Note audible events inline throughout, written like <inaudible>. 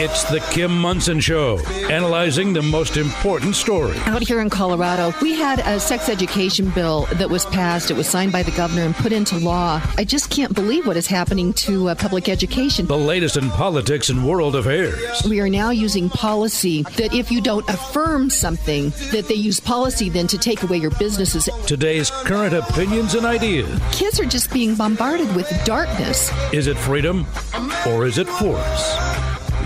It's the Kim Monson Show, analyzing the most important story. Out here in Colorado, we had a sex education bill that was passed. It was signed by the governor and put into law. I just can't believe what is happening to uh, public education. The latest in politics and world affairs. We are now using policy that if you don't affirm something, that they use policy then to take away your businesses. Today's current opinions and ideas. Kids are just being bombarded with darkness. Is it freedom or is it force?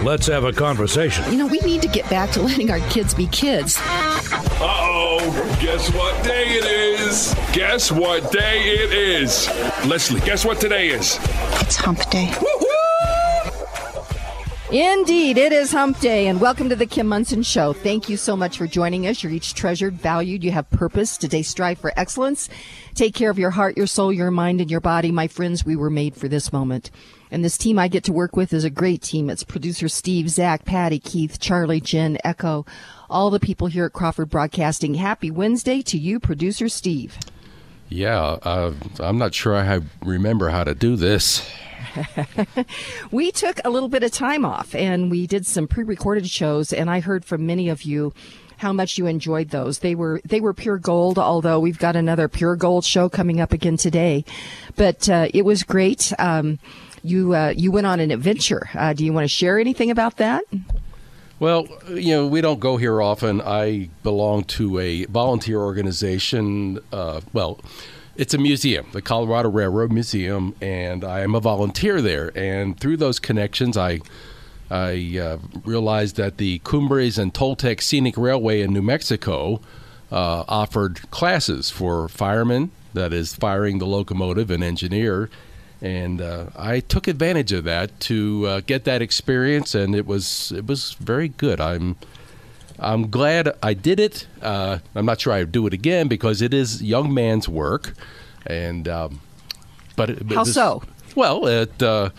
Let's have a conversation. You know, we need to get back to letting our kids be kids. Uh oh, guess what day it is? Guess what day it is? Leslie, guess what today is? It's hump day. Indeed, it is hump day, and welcome to the Kim Monson Show. Thank you so much for joining us. You're each treasured, valued, you have purpose. Today, strive for excellence. Take care of your heart, your soul, your mind, and your body. My friends, we were made for this moment. And this team I get to work with is a great team. It's producer Steve, Zach, Patty, Keith, Charlie, Jen, Echo, all the people here at Crawford Broadcasting. Happy Wednesday to you, producer Steve. Yeah, uh, I'm not sure I remember how to do this. <laughs> we took a little bit of time off and we did some pre-recorded shows and I heard from many of you how much you enjoyed those. They were they were pure gold. Although we've got another pure gold show coming up again today, but uh, it was great. Um, you uh, you went on an adventure. Uh, do you want to share anything about that? Well, you know, we don't go here often. I belong to a volunteer organization. Uh, well, it's a museum, the Colorado Railroad Museum, and I am a volunteer there. And through those connections, I I uh, realized that the Cumbres and Toltec Scenic Railway in New Mexico uh, offered classes for firemen, that is, firing the locomotive and engineer, and uh, I took advantage of that to uh, get that experience, and it was it was very good. I'm I'm glad I did it. Uh, I'm not sure I'd do it again because it is young man's work, and um, but, it, how this, so? Well, it uh,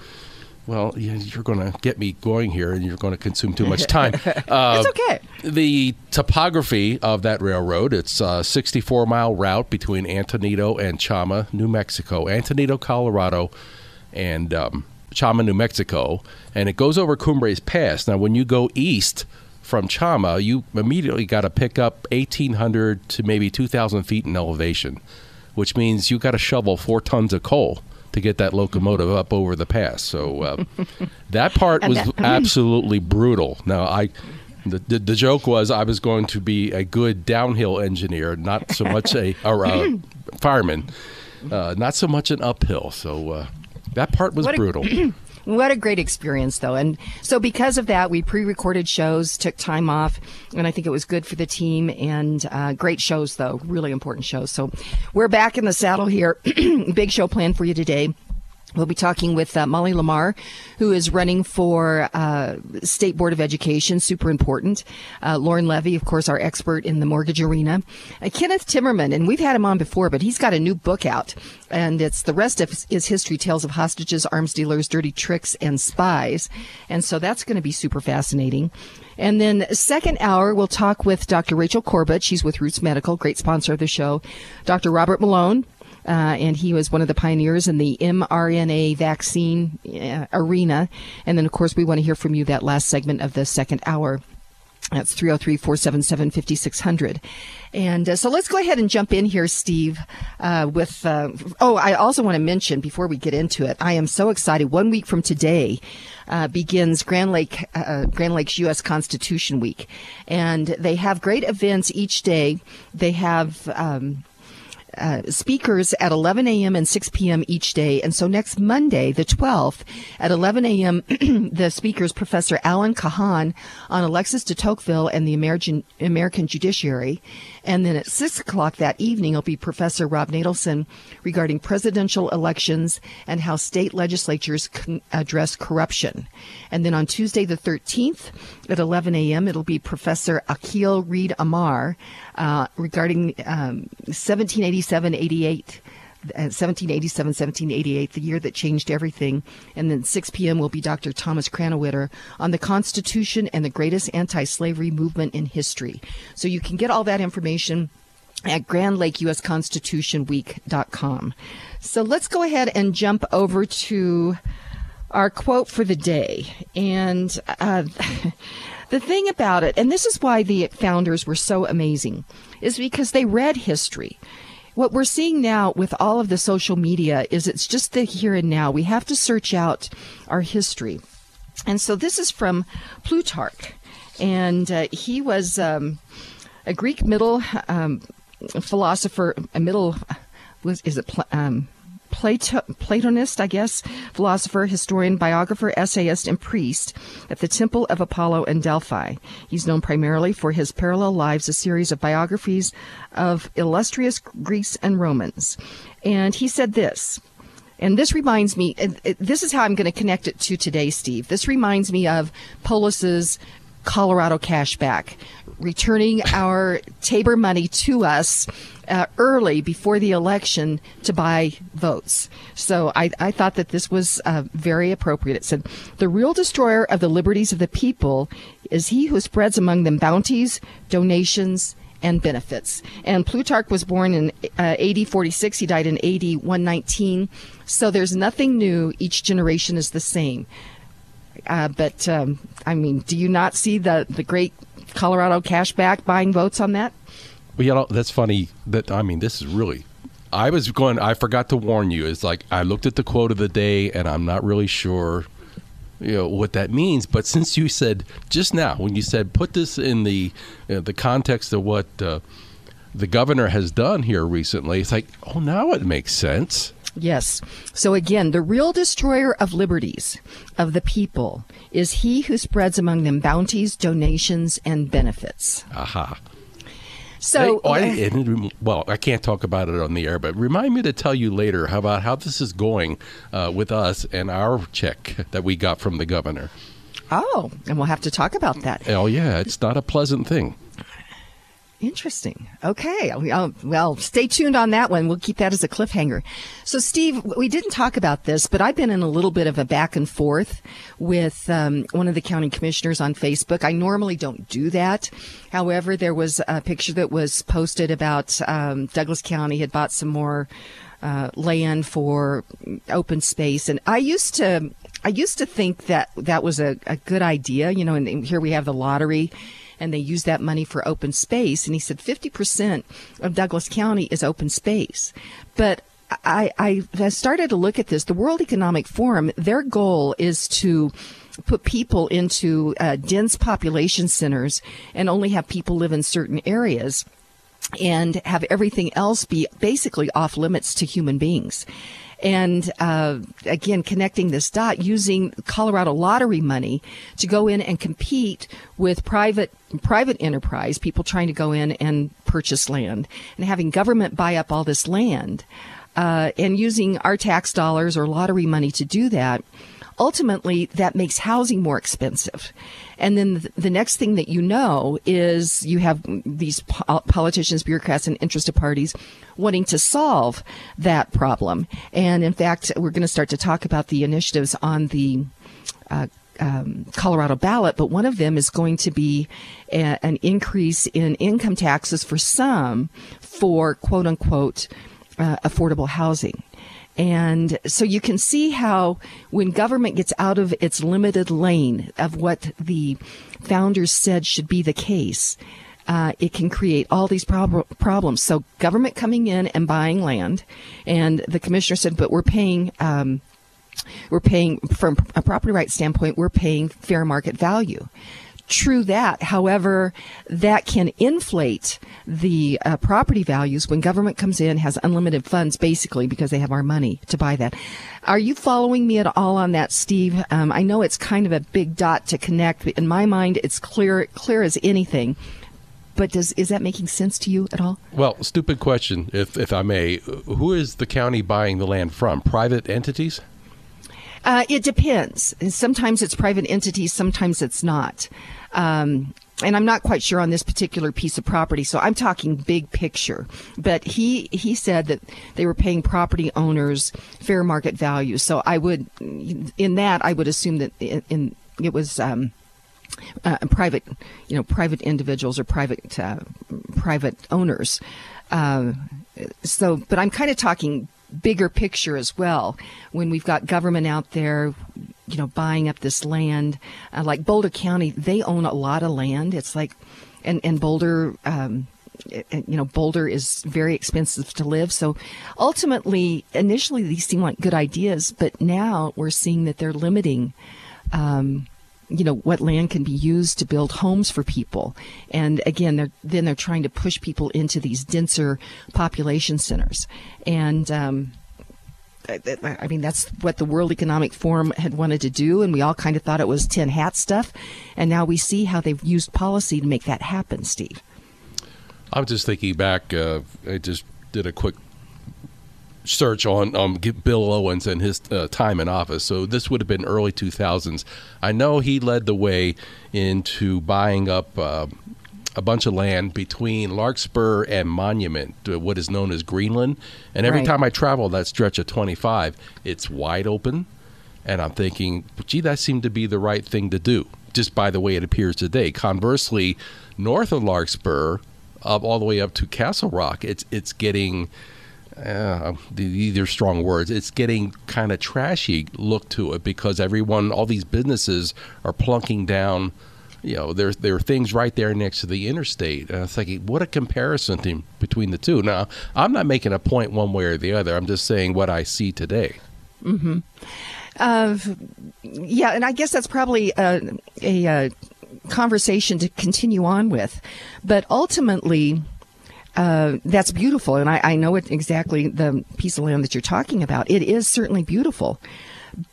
well, you're going to get me going here, and you're going to consume too much time. <laughs> Uh, it's okay. The topography of that railroad, it's a 64 mile route between Antonito and Chama, New Mexico, Antonito, Colorado, and um, Chama, New Mexico, and it goes over Cumbres Pass. Now, when you go east from Chama, you immediately got to pick up 1,800 to maybe 2,000 feet in elevation, which means you got to shovel four tons of coal to get that locomotive up over the pass. So uh, <laughs> that part was <laughs> absolutely brutal. Now I. The, the, the, joke was I was going to be a good downhill engineer, not so much a, <laughs> or a fireman, uh, not so much an uphill. So uh, that part was what brutal. A, <clears throat> what a great experience, though. And so, because of that, we pre recorded shows, took time off, and I think it was good for the team. And uh, great shows, though, really important shows. So, we're back in the saddle here. <clears throat> Big show planned for you today. We'll be talking with uh, Molly Lamar, who is running for uh, State Board of Education, super important. Uh, Loren Levy, of course, our expert in the mortgage arena. Uh, Kenneth Timmerman, and we've had him on before, but he's got a new book out, and it's the rest of his history tales of hostages, arms dealers, dirty tricks, and spies. And so that's going to be super fascinating. And then second hour, we'll talk with Dr. Rachel Corbett. She's with Roots Medical, great sponsor of the show. Dr. Robert Malone, uh, and he was one of the pioneers in the mRNA vaccine uh, arena. And then, of course, we want to hear from you that last segment of the second hour. That's 303 477 5600. And uh, so let's go ahead and jump in here, Steve, uh, with. Uh, oh, I also want to mention before we get into it, I am so excited. One week from today uh, begins Grand Lake, uh, Grand Lakes U.S. Constitution Week. And they have great events each day. They have. Um, uh, speakers at 11 a.m. and 6 p.m. each day. And so next Monday, the 12th, at 11 a.m., <clears throat> the speakers, Professor Alan Kahan on Alexis de Tocqueville and the American, American judiciary. And then at 6 o'clock that evening, it'll be Professor Rob Natelson regarding presidential elections and how state legislatures can address corruption. And then on Tuesday, the 13th at 11 a.m., it'll be Professor Akhil Reed Amar uh, regarding um, 1787 88. 1787, 1788, the year that changed everything. And then 6 p.m. will be Dr. Thomas Krannawitter on the Constitution and the greatest anti slavery movement in history. So you can get all that information at Grand Lake US Constitution Week.com. So let's go ahead and jump over to our quote for the day. And uh, <laughs> the thing about it, and this is why the founders were so amazing, is because they read history. What we're seeing now with all of the social media is it's just the here and now. We have to search out our history. And so this is from Plutarch. And uh, he was um, a Greek middle um, philosopher, a middle, was, is it, um, Plato, Platonist, I guess, philosopher, historian, biographer, essayist, and priest at the Temple of Apollo in Delphi. He's known primarily for his Parallel Lives, a series of biographies of illustrious Greeks and Romans. And he said this. And this reminds me, this is how I'm going to connect it to today, Steve. This reminds me of Polis's Colorado cashback, returning our Tabor money to us uh, early before the election to buy votes. So I, I thought that this was uh, very appropriate. It said, The real destroyer of the liberties of the people is he who spreads among them bounties, donations, and benefits. And Plutarch was born in uh, AD 46. He died in AD 119. So there's nothing new. Each generation is the same. Uh, but um, I mean, do you not see the the great Colorado cashback buying votes on that? Well, you know, that's funny. That I mean, this is really. I was going. I forgot to warn you. It's like I looked at the quote of the day, and I'm not really sure, you know, what that means. But since you said just now, when you said put this in the uh, the context of what uh, the governor has done here recently, it's like, oh, now it makes sense. Yes. So again, the real destroyer of liberties of the people is he who spreads among them bounties, donations, and benefits. Aha. So, oh, I, well, I can't talk about it on the air, but remind me to tell you later how about how this is going uh, with us and our check that we got from the governor. Oh, and we'll have to talk about that. Oh, yeah, it's not a pleasant thing. Interesting. Okay. Well, stay tuned on that one. We'll keep that as a cliffhanger. So, Steve, we didn't talk about this, but I've been in a little bit of a back and forth with um, one of the county commissioners on Facebook. I normally don't do that. However, there was a picture that was posted about um, Douglas County had bought some more uh, land for open space, and I used to. I used to think that that was a, a good idea, you know, and here we have the lottery and they use that money for open space. And he said 50% of Douglas County is open space. But I, I started to look at this. The World Economic Forum, their goal is to put people into uh, dense population centers and only have people live in certain areas and have everything else be basically off limits to human beings and uh, again connecting this dot using Colorado lottery money to go in and compete with private private enterprise people trying to go in and purchase land. And having government buy up all this land uh, and using our tax dollars or lottery money to do that ultimately that makes housing more expensive. And then the next thing that you know is you have these politicians, bureaucrats, and interested parties wanting to solve that problem. And in fact, we're going to start to talk about the initiatives on the uh, um, Colorado ballot, but one of them is going to be a, an increase in income taxes for some for quote unquote uh, affordable housing. And so you can see how when government gets out of its limited lane of what the founders said should be the case, uh, it can create all these prob- problems. So government coming in and buying land, and the commissioner said, but we're paying. Um, we're paying from a property rights standpoint, we're paying fair market value true that. However, that can inflate the uh, property values when government comes in, has unlimited funds, basically, because they have our money to buy that. Are you following me at all on that, Steve? Um, I know it's kind of a big dot to connect. In my mind, it's clear, clear as anything. But does is that making sense to you at all? Well, stupid question, if if I may. Who is the county buying the land from? Private entities? Uh, it depends. Sometimes it's private entities, sometimes it's not. Um, and I'm not quite sure on this particular piece of property, so I'm talking big picture. But he he said that they were paying property owners fair market value. So I would, in that, I would assume that in, in it was. Um, uh, private, you know, private individuals or private uh, private owners. Uh, so, but I'm kind of talking bigger picture as well. When we've got government out there you know, buying up this land. Uh, like Boulder County, they own a lot of land. It's like, and, and Boulder, um, you know, Boulder is very expensive to live. So ultimately, initially, these seem like good ideas, but now we're seeing that they're limiting. Um, you know what land can be used to build homes for people and again they're then they're trying to push people into these denser population centers and um, I mean, that's what the World Economic Forum had wanted to do, and we all kind of thought it was tin hat stuff. And now we see how they've used policy to make that happen, Steve. I'm just thinking back. Uh, I just did a quick search on um, Bill Owens and his uh, time in office. So this would have been early 2000s. I know he led the way into buying up uh, a bunch of land between Larkspur and Monument, uh, what is known as Greenland. And every Right. time I travel that stretch of 25, it's wide open. And I'm thinking, gee, that seemed to be the right thing to do, just by the way it appears today. Conversely, north of Larkspur, up all the way up to Castle Rock, it's it's getting uh, these are strong words. It's getting kind of trashy look to it because everyone, all these businesses are plunking down. You know, there's there are things right there next to the interstate. And I was thinking, what a comparison between the two. Now, I'm not making a point one way or the other. I'm just saying what I see today. Uh, yeah, and I guess that's probably a, a, uh conversation to continue on with. But ultimately, uh, that's beautiful. And I, I know it exactly the piece of land that you're talking about. It is certainly beautiful.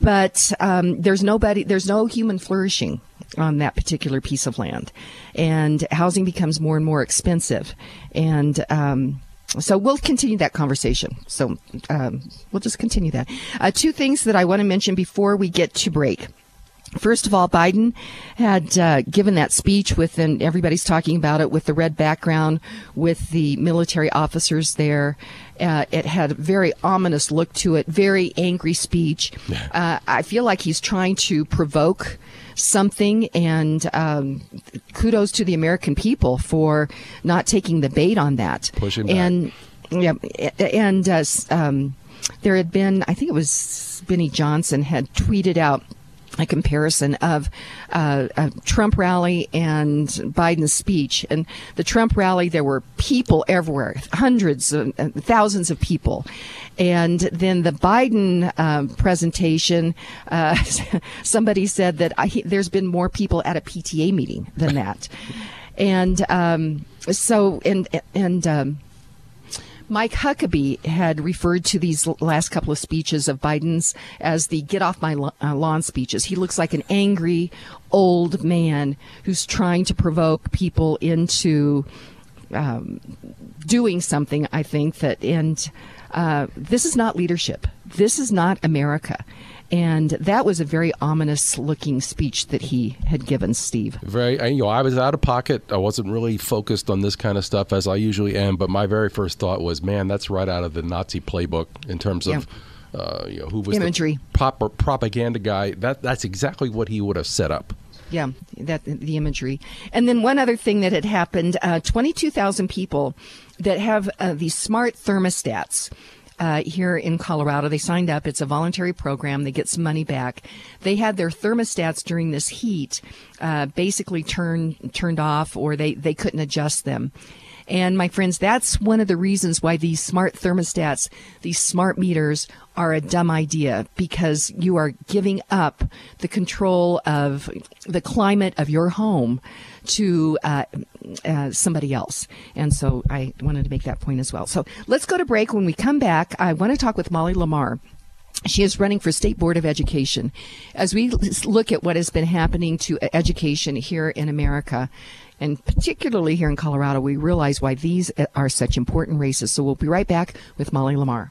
But um, there's nobody, there's no human flourishing on that particular piece of land. And housing becomes more and more expensive. And, um, so we'll continue that conversation. So um, we'll just continue that. Uh, two things that I want to mention before we get to break. First of all, Biden had uh, given that speech with, and everybody's talking about it, with the red background, with the military officers there. Uh, it had a very ominous look to it, very angry speech. Uh, I feel like he's trying to provoke something, and um, kudos to the American people for not taking the bait on that. Pushing back. And yeah, and uh, um, there had been, I think it was Benny Johnson had tweeted out a comparison of uh, a Trump rally and Biden's speech. And the Trump rally, there were people everywhere, hundreds, of, uh, thousands of people. And then the Biden um, presentation, uh, <laughs> somebody said that I, there's been more people at a PTA meeting than that. and um, so, and, and, um, Mike Huckabee had referred to these last couple of speeches of Biden's as the get off my uh, lawn speeches. He looks like an angry old man who's trying to provoke people into um, doing something, I think that, and uh, this is not leadership. This is not America. And that was a very ominous looking speech that he had given, Steve. Very, I- you know, I was out of pocket. I wasn't really focused on this kind of stuff as I usually am. But my very first thought was, man, that's right out of the Nazi playbook in terms of, uh, you know, who was Imagery. the proper propaganda guy. That that's exactly what he would have set up. Yeah, that the imagery. And then one other thing that had happened: uh, twenty-two thousand people that have uh, these smart thermostats. Uh, here in Colorado, they signed up. It's a voluntary program. They get some money back. They had their thermostats during this heat uh, basically turned turned off, or they they couldn't adjust them. And my friends, that's one of the reasons why these smart thermostats, these smart meters are a dumb idea because you are giving up the control of the climate of your home to uh, uh, somebody else. And so I wanted to make that point as well. So let's go to break. When we come back, I want to talk with Molly Lamar. She is running for State Board of Education. As we look at what has been happening to education here in America, and particularly here in Colorado, we realize why these are such important races. So we'll be right back with Molly Lamar.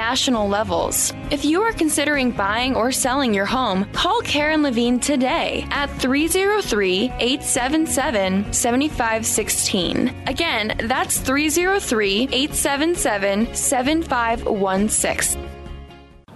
national levels. If you are considering buying or selling your home, call Karen Levine today at 303 877 7516. Again, that's 303 877 7516.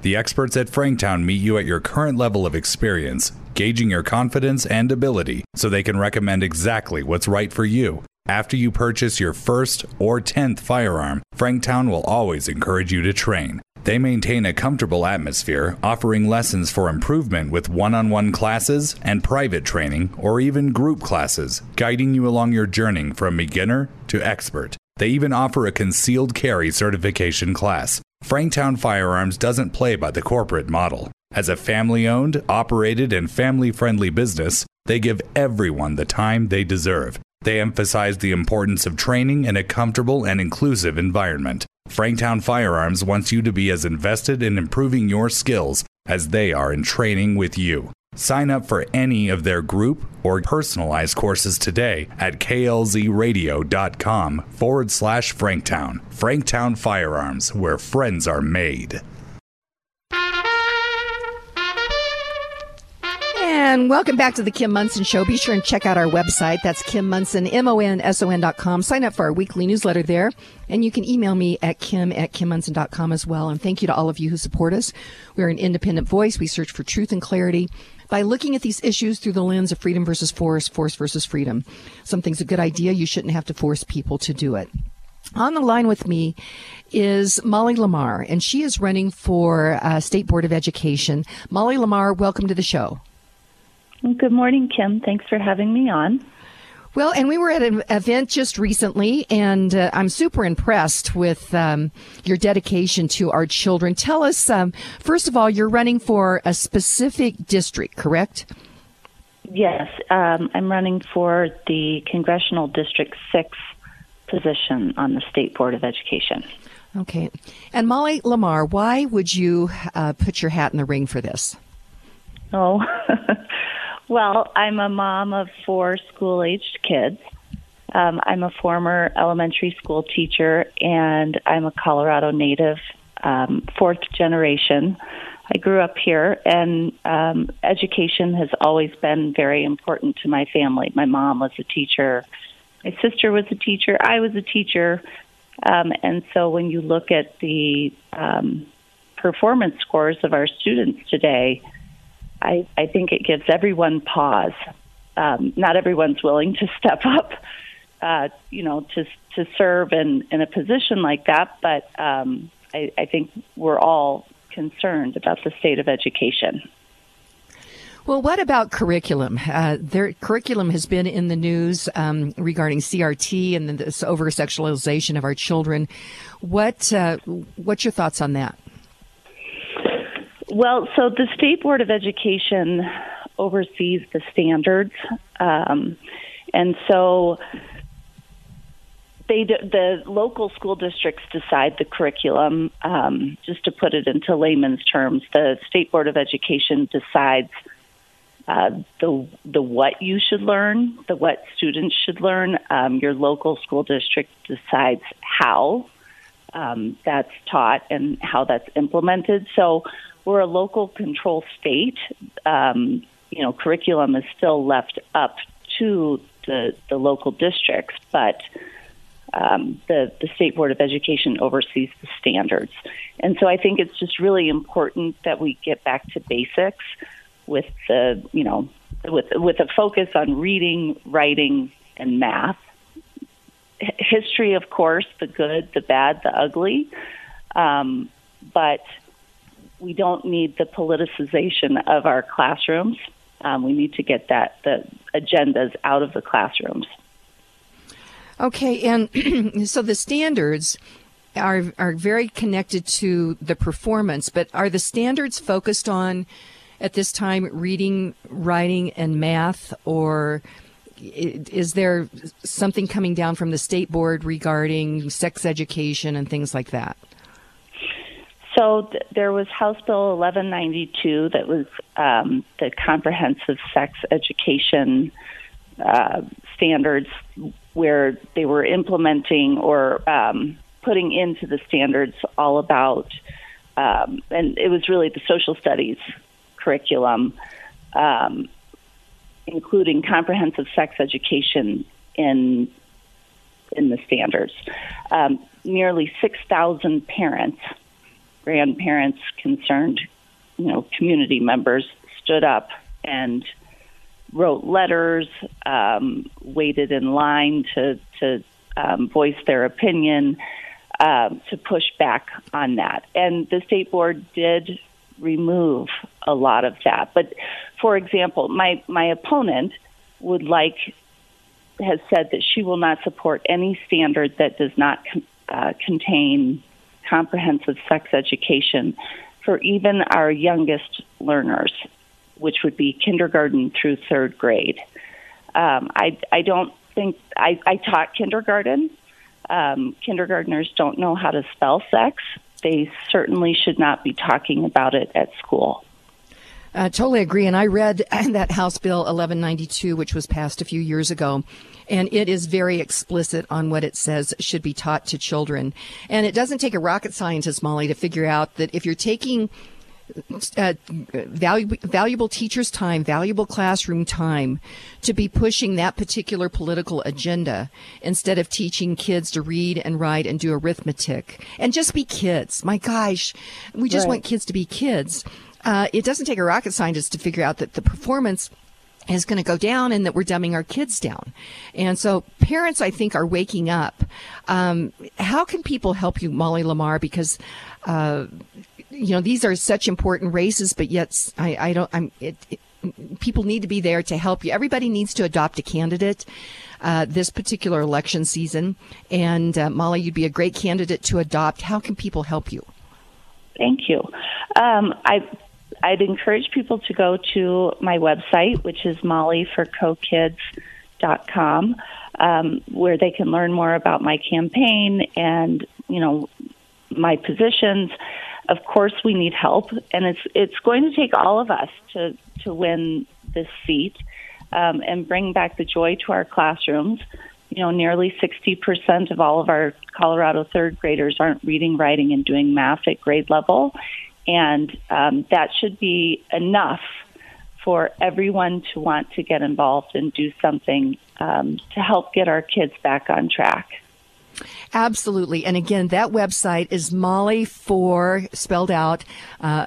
The experts at Franktown meet you at your current level of experience, gauging your confidence and ability so they can recommend exactly what's right for you. After you purchase your first or 10th firearm, Franktown will always encourage you to train. They maintain a comfortable atmosphere, offering lessons for improvement with one on one classes and private training or even group classes, guiding you along your journey from beginner to expert. They even offer a concealed carry certification class. Franktown Firearms doesn't play by the corporate model. As a family owned, operated, and family friendly business, they give everyone the time they deserve. They emphasize the importance of training in a comfortable and inclusive environment. Franktown Firearms wants you to be as invested in improving your skills as they are in training with you. Sign up for any of their group or personalized courses today at klzradio.com forward slash Franktown. Franktown Firearms, where friends are made. And welcome back to the Kim Monson Show. Be sure and check out our website. That's Kim Monson, M-O-N-S-O-N dot com. Sign up for our weekly newsletter there. And you can email me at kim at kimmonson dot com as well. And thank you to all of you who support us. We're an independent voice. We search for truth and clarity by looking at these issues through the lens of freedom versus force, force versus freedom. Something's a good idea. You shouldn't have to force people to do it. On the line with me is Molly Lamar, and she is running for uh, State Board of Education. Molly Lamar, welcome to the show. Good morning, Kim. Thanks for having me on. Well, and we were at an event just recently, and uh, I'm super impressed with um, your dedication to our children. Tell us, um, first of all, you're running for a specific district, correct? Yes, um, I'm running for the Congressional District 6 position on the State Board of Education. Okay. And Molly Lamar, why would you uh, put your hat in the ring for this? Oh, <laughs> Well, I'm a mom of four school aged kids. Um, I'm a former elementary school teacher, and I'm a Colorado native, um, fourth generation. I grew up here, and um, education has always been very important to my family. My mom was a teacher, my sister was a teacher, I was a teacher. Um, and so when you look at the um, performance scores of our students today, I, I think it gives everyone pause. Um, not everyone's willing to step <laughs> up, uh, you know, to to serve in in a position like that. But um, I, I think we're all concerned about the state of education. Well, what about curriculum? Uh, their curriculum has been in the news um, regarding CRT and this over sexualization of our children. What uh, what's your thoughts on that? Well, so the State Board of Education oversees the standards, um, and so they the local school districts decide the curriculum. Um, just to put it into layman's terms, the State Board of Education decides uh, the the what you should learn, the what students should learn. Um, your local school district decides how um, that's taught and how that's implemented. So we're a local control state. Um, you know, curriculum is still left up to the, the local districts, but um, the, the State Board of Education oversees the standards. And so I think it's just really important that we get back to basics with the, you know, with, with a focus on reading, writing, and math. H- history, of course, the good, the bad, the ugly. Um, but we don't need the politicization of our classrooms. Um, we need to get that the agendas out of the classrooms. Okay, and <clears throat> so the standards are are very connected to the performance, but are the standards focused on at this time reading, writing, and math, or is there something coming down from the state board regarding sex education and things like that? So th- there was House Bill 1192 that was um, the comprehensive sex education uh, standards, where they were implementing or um, putting into the standards all about, um, and it was really the social studies curriculum, um, including comprehensive sex education in in the standards. Um, nearly 6,000 parents grandparents, concerned, you know, community members stood up and wrote letters, um, waited in line to to um, voice their opinion, um, to push back on that. And the state board did remove a lot of that. But for example, my my opponent would like has said that she will not support any standard that does not uh, contain comprehensive sex education for even our youngest learners, which would be kindergarten through third grade. Um, I, I don't think I, I taught kindergarten. Um, kindergartners don't know how to spell sex. They certainly should not be talking about it at school. Uh, totally agree. And I read <laughs> that House Bill 1192, which was passed a few years ago, and it is very explicit on what it says should be taught to children. And it doesn't take a rocket scientist, Molly, to figure out that if you're taking uh, valuable, valuable teacher's time, valuable classroom time to be pushing that particular political agenda instead of teaching kids to read and write and do arithmetic and just be kids. My gosh, we just right. want kids to be kids. Uh, it doesn't take a rocket scientist to figure out that the performance is going to go down and that we're dumbing our kids down. And so parents, I think, are waking up. Um, how can people help you, Molly Lamar? Because, uh, you know, these are such important races, but yet I, I don't, I'm, it, it, people need to be there to help you. Everybody needs to adopt a candidate. Uh, this particular election season. And uh, Molly, you'd be a great candidate to adopt. How can people help you? Thank you. Um, I I'd encourage people to go to my website, which is mollyforcokids.com, um, where they can learn more about my campaign and, you know, my positions. Of course, we need help, and it's it's going to take all of us to to win this seat um, and bring back the joy to our classrooms. You know, nearly 60% of all of our Colorado third graders aren't reading, writing, and doing math at grade level and um, that should be enough for everyone to want to get involved and do something um, to help get our kids back on track. Absolutely. And again, that website is Molly for spelled out uh,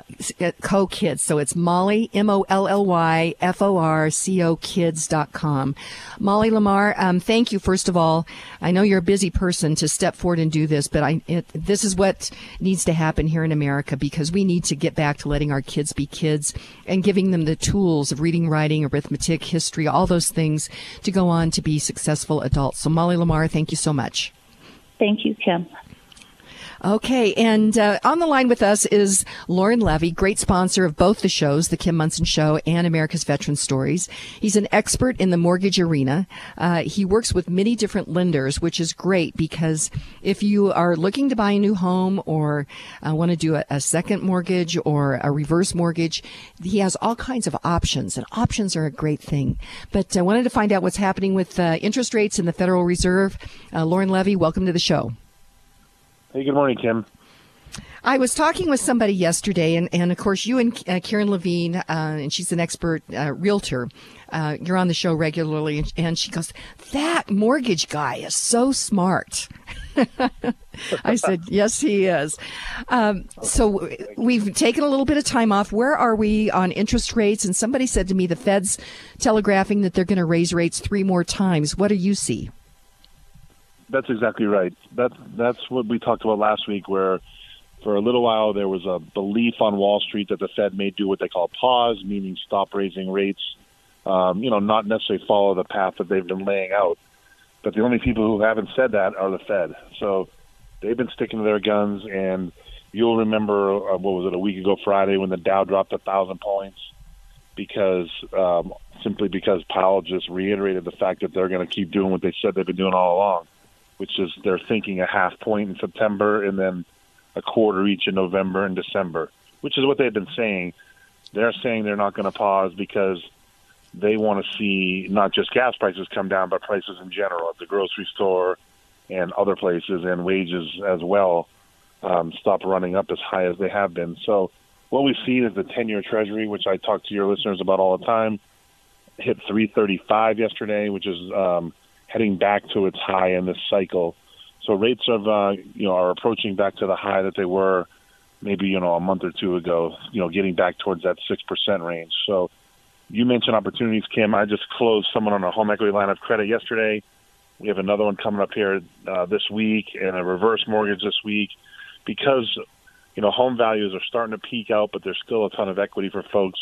co kids. So it's Molly, M O L L Y F O R C O kids.com. Molly Lamar, um, thank you, first of all. I know you're a busy person to step forward and do this, but I, it, this is what needs to happen here in America because we need to get back to letting our kids be kids and giving them the tools of reading, writing, arithmetic, history, all those things to go on to be successful adults. So, Molly Lamar, thank you so much. Thank you, Kim. Okay, and uh, on the line with us is Loren Levy, great sponsor of both the shows, The Kim Monson Show and America's Veteran Stories. He's an expert in the mortgage arena. Uh, he works with many different lenders, which is great because if you are looking to buy a new home or uh, want to do a, a second mortgage or a reverse mortgage, he has all kinds of options, and options are a great thing. But I wanted to find out what's happening with uh, interest rates in the Federal Reserve. Uh, Loren Levy, welcome to the show. Hey, good morning, Kim. I was talking with somebody yesterday, and, and of course, you and uh, Karen Levine, uh, and she's an expert uh, realtor. Uh, you're on the show regularly, and, and, she goes, That mortgage guy is so smart. <laughs> I said, Yes, he is. Um, so we've taken a little bit of time off. Where are we on interest rates? And somebody said to me, The Fed's telegraphing that they're going to raise rates three more times. What do you see? That's exactly right. That that's what we talked about last week, where for a little while there was a belief on Wall Street that the Fed may do what they call pause, meaning stop raising rates. Um, you know, not necessarily follow the path that they've been laying out. But the only people who haven't said that are the Fed. So they've been sticking to their guns. And you'll remember uh, what was it a week ago Friday when the Dow dropped a thousand points. because um, simply because Powell just reiterated the fact that they're going to keep doing what they said they've been doing all along, which is they're thinking a half point in September and then a quarter each in November and December, which is what they've been saying. They're saying they're not going to pause because they want to see not just gas prices come down, but prices in general at the grocery store and other places, and wages as well um, stop running up as high as they have been. So, what we've seen is the 10 year Treasury, which I talk to your listeners about all the time, hit 335 yesterday, which is um, heading back to its high in this cycle. So rates of uh, you know are approaching back to the high that they were maybe you know a month or two ago. You know, getting back towards that six percent range. So you mentioned opportunities, Kim. I just closed someone on a home equity line of credit yesterday. We have another one coming up here uh, this week, and a reverse mortgage this week, because you know home values are starting to peak out, but there's still a ton of equity for folks,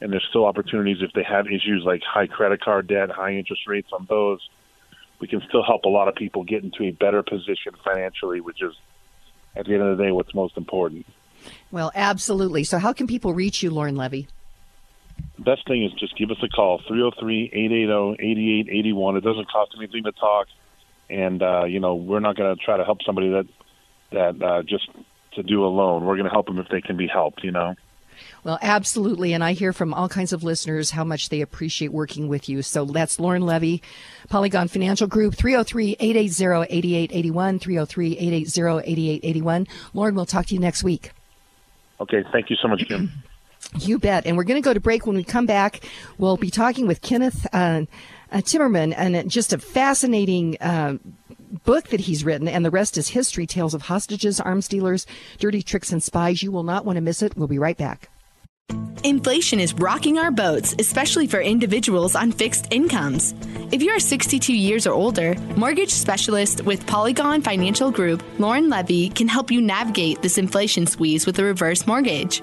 and there's still opportunities if they have issues like high credit card debt, high interest rates on those we can still help a lot of people get into a better position financially, which is at the end of the day what's most important. Well, absolutely. So, how can people reach you, Loren Levy? Best thing is just give us a call 303 880 8881. It doesn't cost anything to talk. And, uh, you know, we're not going to try to help somebody that, that uh, just to do a loan. We're going to help them if they can be helped, you know? Well, absolutely. And I hear from all kinds of listeners how much they appreciate working with you. So that's Loren Levy, Polygon Financial Group, 303 880 8881, 303 880 8881. Loren, we'll talk to you next week. Okay. Thank you so much, Kim. <clears throat> You bet. And we're going to go to break. When we come back, we'll be talking with Kenneth uh, uh, Timmerman and just a fascinating uh, book that he's written, and the rest is history tales of hostages, arms dealers, dirty tricks, and spies. You will not want to miss it. We'll be right back. Inflation is rocking our boats, especially for individuals on fixed incomes. If you are 62 years or older, mortgage specialist with Polygon Financial Group, Loren Levy, can help you navigate this inflation squeeze with a reverse mortgage.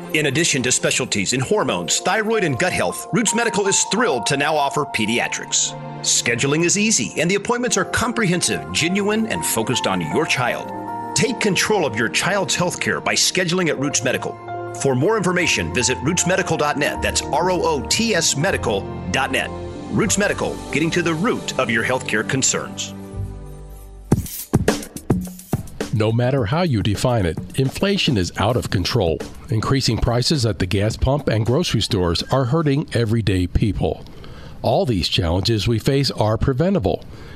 In addition to specialties in hormones, thyroid, and gut health, Roots Medical is thrilled to now offer pediatrics. Scheduling is easy and the appointments are comprehensive, genuine, and focused on your child. Take control of your child's health care by scheduling at Roots Medical. For more information, visit rootsmedical.net. That's R O O T S medical.net. Roots Medical, getting to the root of your healthcare concerns. No matter how you define it, inflation is out of control. Increasing prices at the gas pump and grocery stores are hurting everyday people. All these challenges we face are preventable.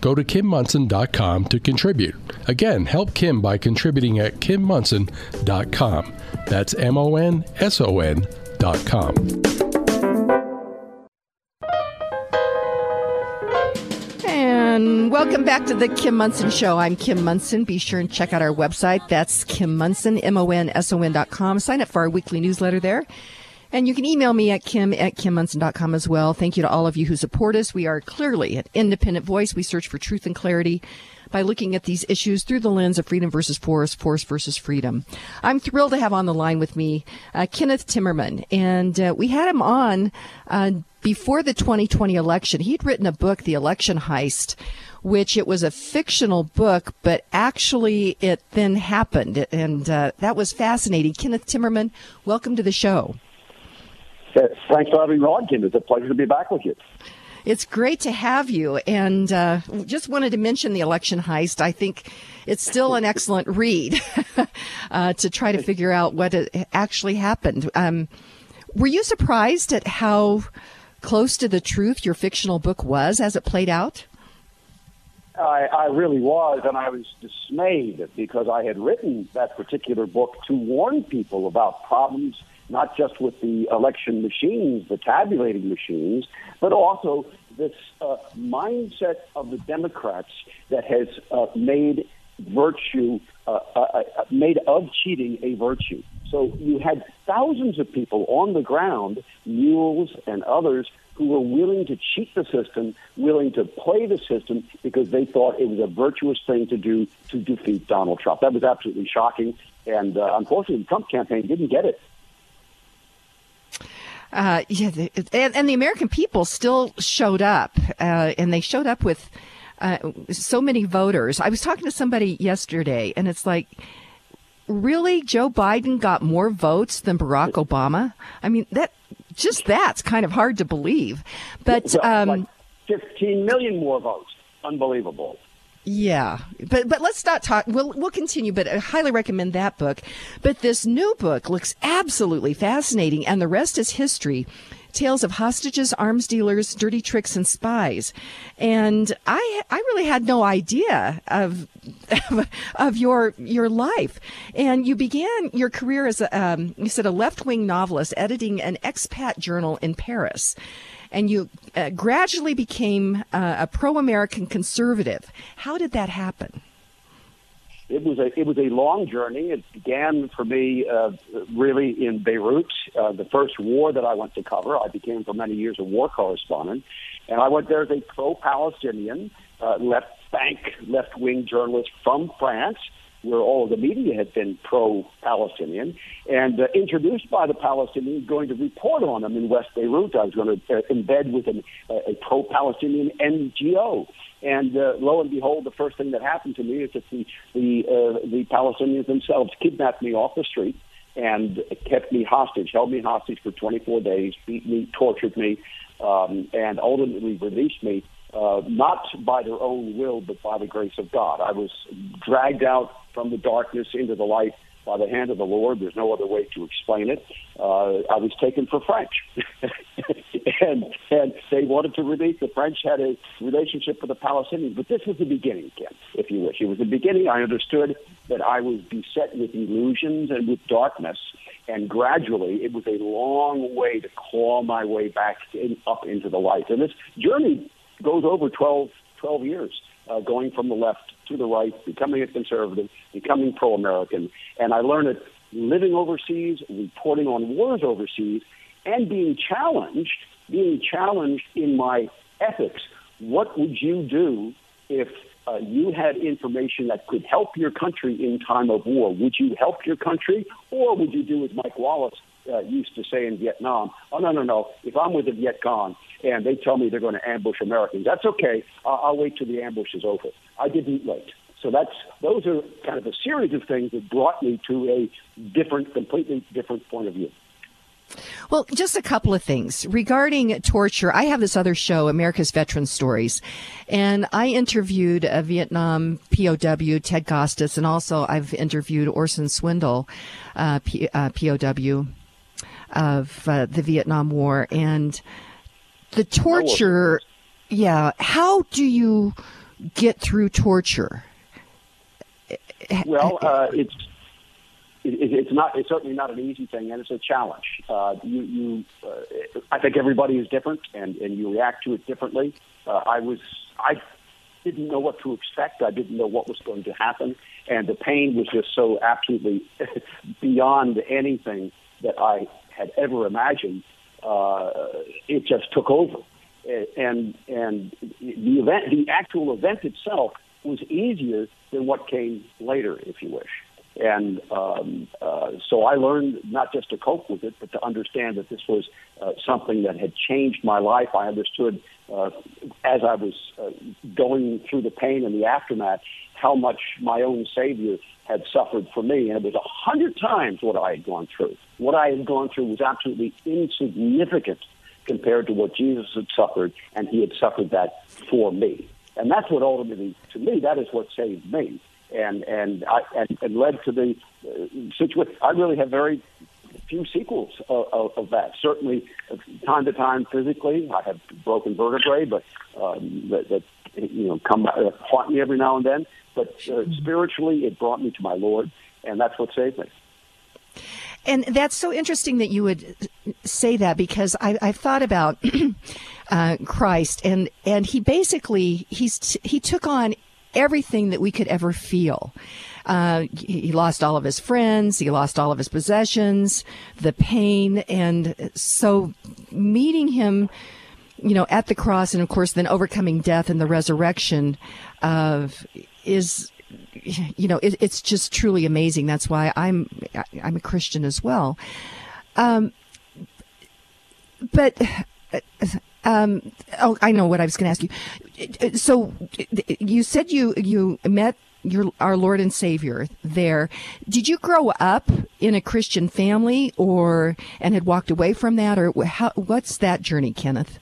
Go to kimmonson.com to contribute. Again, help Kim by contributing at kimmonson.com. That's M O N S O N.com. And welcome back to the Kim Monson Show. I'm Kim Monson. Be sure and check out our website. That's Kim Monson, M O N S O N.com. Sign up for our weekly newsletter there. And you can email me at kim at kimmonson.com as well. Thank you to all of you who support us. We are clearly an independent voice. We search for truth and clarity by looking at these issues through the lens of freedom versus force, force versus freedom. I'm thrilled to have on the line with me uh, Kenneth Timmerman, and uh, we had him on uh, before the 2020 election. He'd written a book, The Election Heist, which it was a fictional book, but actually it then happened, and uh, that was fascinating. Kenneth Timmerman, welcome to the show. Thanks for having me on, Kim. It's a pleasure to be back with you. It's great to have you. And uh, just wanted to mention the election heist. I think it's still an excellent read <laughs> uh, to try to figure out what actually happened. Um, were you surprised at how close to the truth your fictional book was as it played out? I, I really was, and I was dismayed because I had written that particular book to warn people about problems not just with the election machines, the tabulating machines, but also this uh, mindset of the Democrats that has uh, made virtue, uh, uh, uh, made of cheating a virtue. So you had thousands of people on the ground, mules and others, who were willing to cheat the system, willing to play the system because they thought it was a virtuous thing to do to defeat Donald Trump. That was absolutely shocking. And uh, unfortunately, the Trump campaign didn't get it. Uh, yeah, the, and, and, the American people still showed up, uh, and they showed up with uh, so many voters. I was talking to somebody yesterday, and it's like, really, Joe Biden got more votes than Barack Obama? I mean, that just that's kind of hard to believe. But um, like 15 million more votes. Unbelievable. Yeah, but but let's not talk. We'll we'll continue, but I highly recommend that book. But this new book looks absolutely fascinating, and the rest is history. Tales of hostages, arms dealers, dirty tricks, and spies. And I I really had no idea of <laughs> of your your life. And you began your career as a um, you said a left wing novelist, editing an expat journal in Paris and you uh, gradually became uh, a pro American conservative. How did that happen? It was a it was a long journey. It began for me uh, really in Beirut, uh, the first war that I went to cover. I became for many years a war correspondent, and I went there as a pro-Palestinian, uh, left bank, left-wing journalist from France where all of the media had been pro-Palestinian, and uh, introduced by the Palestinians, going to report on them in West Beirut. I was going to uh, embed with an, uh, a pro-Palestinian NGO. And uh, lo and behold, the first thing that happened to me is that the the, uh, the Palestinians themselves kidnapped me off the street and kept me hostage, held me hostage for 24 days, beat me, tortured me, um, and ultimately released me uh, not by their own will, but by the grace of God. I was dragged out from the darkness into the light by the hand of the Lord. There's no other way to explain it. Uh, I was taken for French, <laughs> and and they wanted to release. The French had a relationship with the Palestinians, but this was the beginning, Ken, if you wish. It was the beginning. I understood that I was beset with illusions and with darkness, and gradually it was a long way to claw my way back in, up into the light. And this journey goes over 12, 12 years, uh, going from the left to the right, becoming a conservative, becoming pro-American. And I learned it living overseas, reporting on wars overseas, and being challenged, being challenged in my ethics. What would you do if uh, you had information that could help your country in time of war? Would you help your country, or would you do as Mike Wallace uh, used to say in Vietnam? Oh no, no, no! If I'm with the Viet Cong and they tell me they're going to ambush Americans. That's okay. I'll, wait till the ambush is over. I didn't wait. So that's those are kind of a series of things that brought me to a different, completely different point of view. Well, just a couple of things regarding torture. I have this other show, America's Veteran Stories, and I interviewed a Vietnam POW, Ted Costas, and also I've interviewed Orson Swindle, uh, P, uh, POW of uh, the Vietnam War, and the torture, yeah. How do you get through torture? Well, uh, it's it, it's not. It's certainly not an easy thing, and it's a challenge. Uh, you, you uh, I think everybody is different, and and you react to it differently. Uh, I was, I didn't know what to expect. I didn't know what was going to happen, and the pain was just so absolutely <laughs> beyond anything that I had ever imagined uh, it just took over. And and the event, the actual event itself, was easier than what came later, if you wish. And um, uh, so I learned not just to cope with it, but to understand that this was uh, something that had changed my life. I understood uh, as I was uh, going through the pain and the aftermath how much my own Savior had suffered for me. And it was a hundred times what I had gone through. What I had gone through was absolutely insignificant compared to what Jesus had suffered, and he had suffered that for me. And that's what ultimately, to me, that is what saved me and and I, and, and led to the uh, situation. I really have very few sequels of, of, of that. Certainly, time to time, physically, I have broken vertebrae, but um, that, that you know, come uh, haunt me every now and then. But uh, spiritually, it brought me to my Lord, and that's what saved me. And that's so interesting that you would say that because I, I've thought about <clears throat> uh, Christ, and and he basically he's he took on everything that we could ever feel. Uh, he lost all of his friends. He lost all of his possessions, the pain. And so meeting him, you know, at the cross and of course then overcoming death and the resurrection of is, you know, it, it's just truly amazing. That's why I'm, I'm a Christian as well. Um, but, um, oh, I know what I was going to ask you. So you said you, you met your our Lord and Savior there. Did you grow up in a Christian family, or and had walked away from that, or how, what's that journey, Kenneth?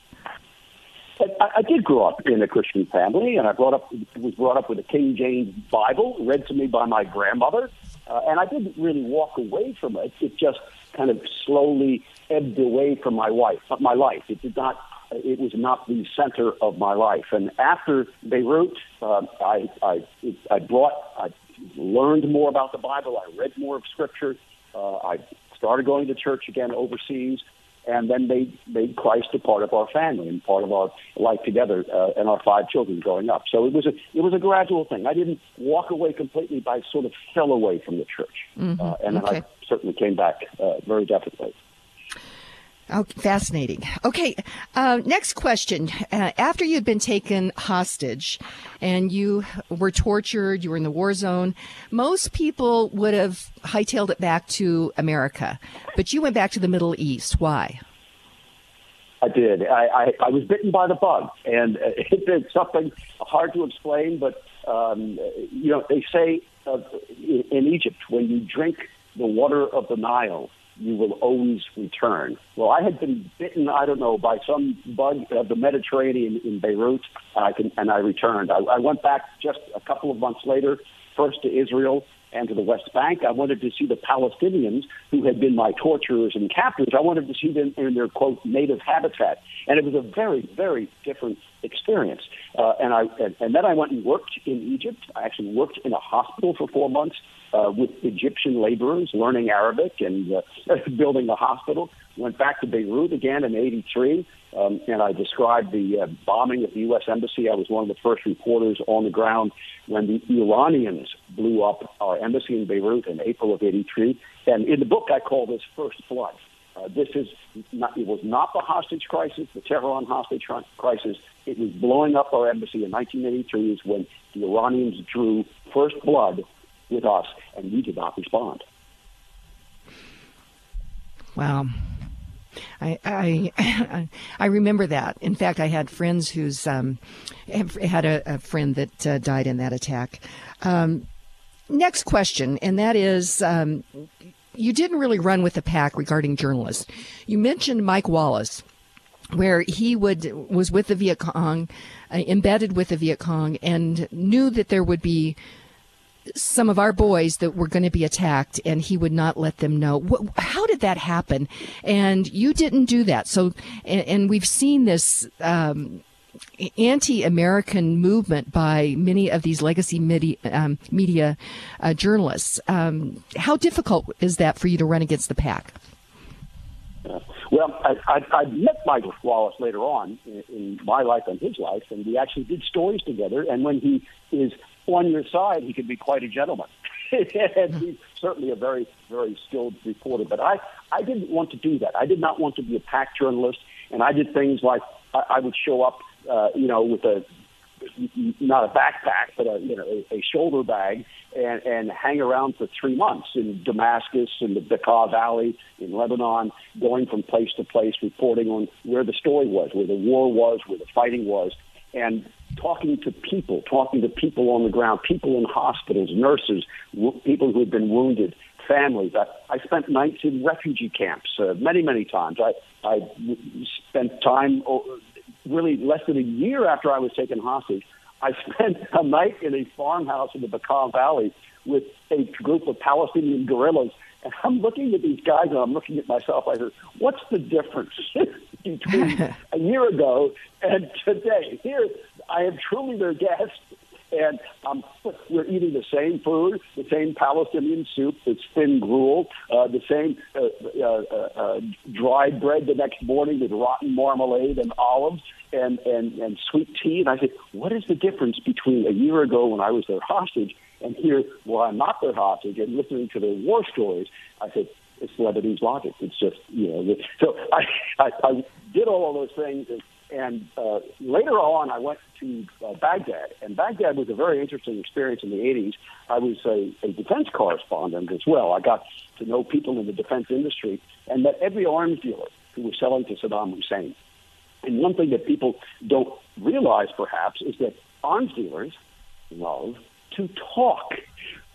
I, I did grow up in a Christian family, and I brought up was brought up with a King James Bible, read to me by my grandmother, uh, and I didn't really walk away from it. It just kind of slowly ebbed away from my wife, my life. It did not it was not the center of my life. And after Beirut, uh, I, I, I brought, I learned more about the Bible. I read more of Scripture. Uh, I started going to church again overseas, and then made made Christ a part of our family and part of our life together, uh, and our five children growing up. So it was a it was a gradual thing. I didn't walk away completely, but I sort of fell away from the church, mm-hmm. uh, and okay. I certainly came back uh, very definitely. Oh, fascinating. Okay, uh, next question. Uh, after you had been taken hostage and you were tortured, you were in the war zone, most people would have hightailed it back to America, but you went back to the Middle East. Why? I did. I, I, I was bitten by the bug, and it, <laughs> it's something hard to explain, but um, you know, they say uh, in Egypt, when you drink the water of the Nile, you will always return. Well, I had been bitten, I don't know, by some bug of the Mediterranean in Beirut, and I, can, and I returned. I, I went back just a couple of months later, first to Israel and to the West Bank. I wanted to see the Palestinians who had been my torturers and captors. I wanted to see them in their, quote, native habitat. And it was a very, very different experience. Uh, and, I, and, and then I went and worked in Egypt. I actually worked in a hospital for four months uh, with Egyptian laborers learning Arabic and uh, <laughs> building the hospital. Went back to Beirut again in '83, um, and I described the uh, bombing of the U.S. Embassy. I was one of the first reporters on the ground when the Iranians blew up our embassy in Beirut in April of '83. And in the book, I call this First Blood. Uh, this is not, it was not the hostage crisis, the Tehran hostage crisis. It was blowing up our embassy in 1983 is when the Iranians drew first blood with us, and we did not respond. Wow. I, I <laughs> I remember that. In fact, I had friends who's um, had a, a, friend that uh, died in that attack. Um, next question, and that is, um, you didn't really run with the pack regarding journalists. You mentioned Mike Wallace, where he would was with the Viet Cong, uh, embedded with the Viet Cong, and knew that there would be some of our boys that were going to be attacked and he would not let them know. How did that happen? And you didn't do that. So, and, and we've seen this, um, anti-American movement by many of these legacy media, um, media uh, journalists. Um, how difficult is that for you to run against the pack? Well, I, I, I met Michael Wallace later on in, in my life and his life, and we actually did stories together. And when he is on your side, he can be quite a gentleman. <laughs> and he's certainly a very, very skilled reporter. But I, I didn't want to do that. I did not want to be a pack journalist, and I did things like I, I would show up, uh, you know, with a not a backpack, but a you know a, a shoulder bag, and and hang around for three months in Damascus, in the Bekaa Valley, in Lebanon, going from place to place, reporting on where the story was, where the war was, where the fighting was, and talking to people, talking to people on the ground, people in hospitals, nurses, w- people who had been wounded, families. I, I spent nights in refugee camps uh, many, many times. I, I spent time, really less than a year after I was taken hostage, I <laughs> spent a night in a farmhouse in the Bekaa Valley with a group of Palestinian guerrillas. And I'm looking at these guys and I'm looking at myself. I said, what's the difference <laughs> between <laughs> a year ago and today? Here, I am truly their guest. And um, we're eating the same food, the same Palestinian soup, the thin gruel, uh, the same uh, uh, uh, uh, dried bread the next morning with rotten marmalade and olives and, and, and sweet tea. And I said, what is the difference between a year ago when I was their hostage and here where I'm not their hostage and listening to their war stories? I said, it's Lebanese logic. It's just, you know, so I, I, I did all of those things. And, and uh, later on, I went to uh, Baghdad, and Baghdad was a very interesting experience in the 80s. I was a, a defense correspondent as well. I got to know people in the defense industry and met every arms dealer who was selling to Saddam Hussein. And one thing that people don't realize, perhaps, is that arms dealers love to talk.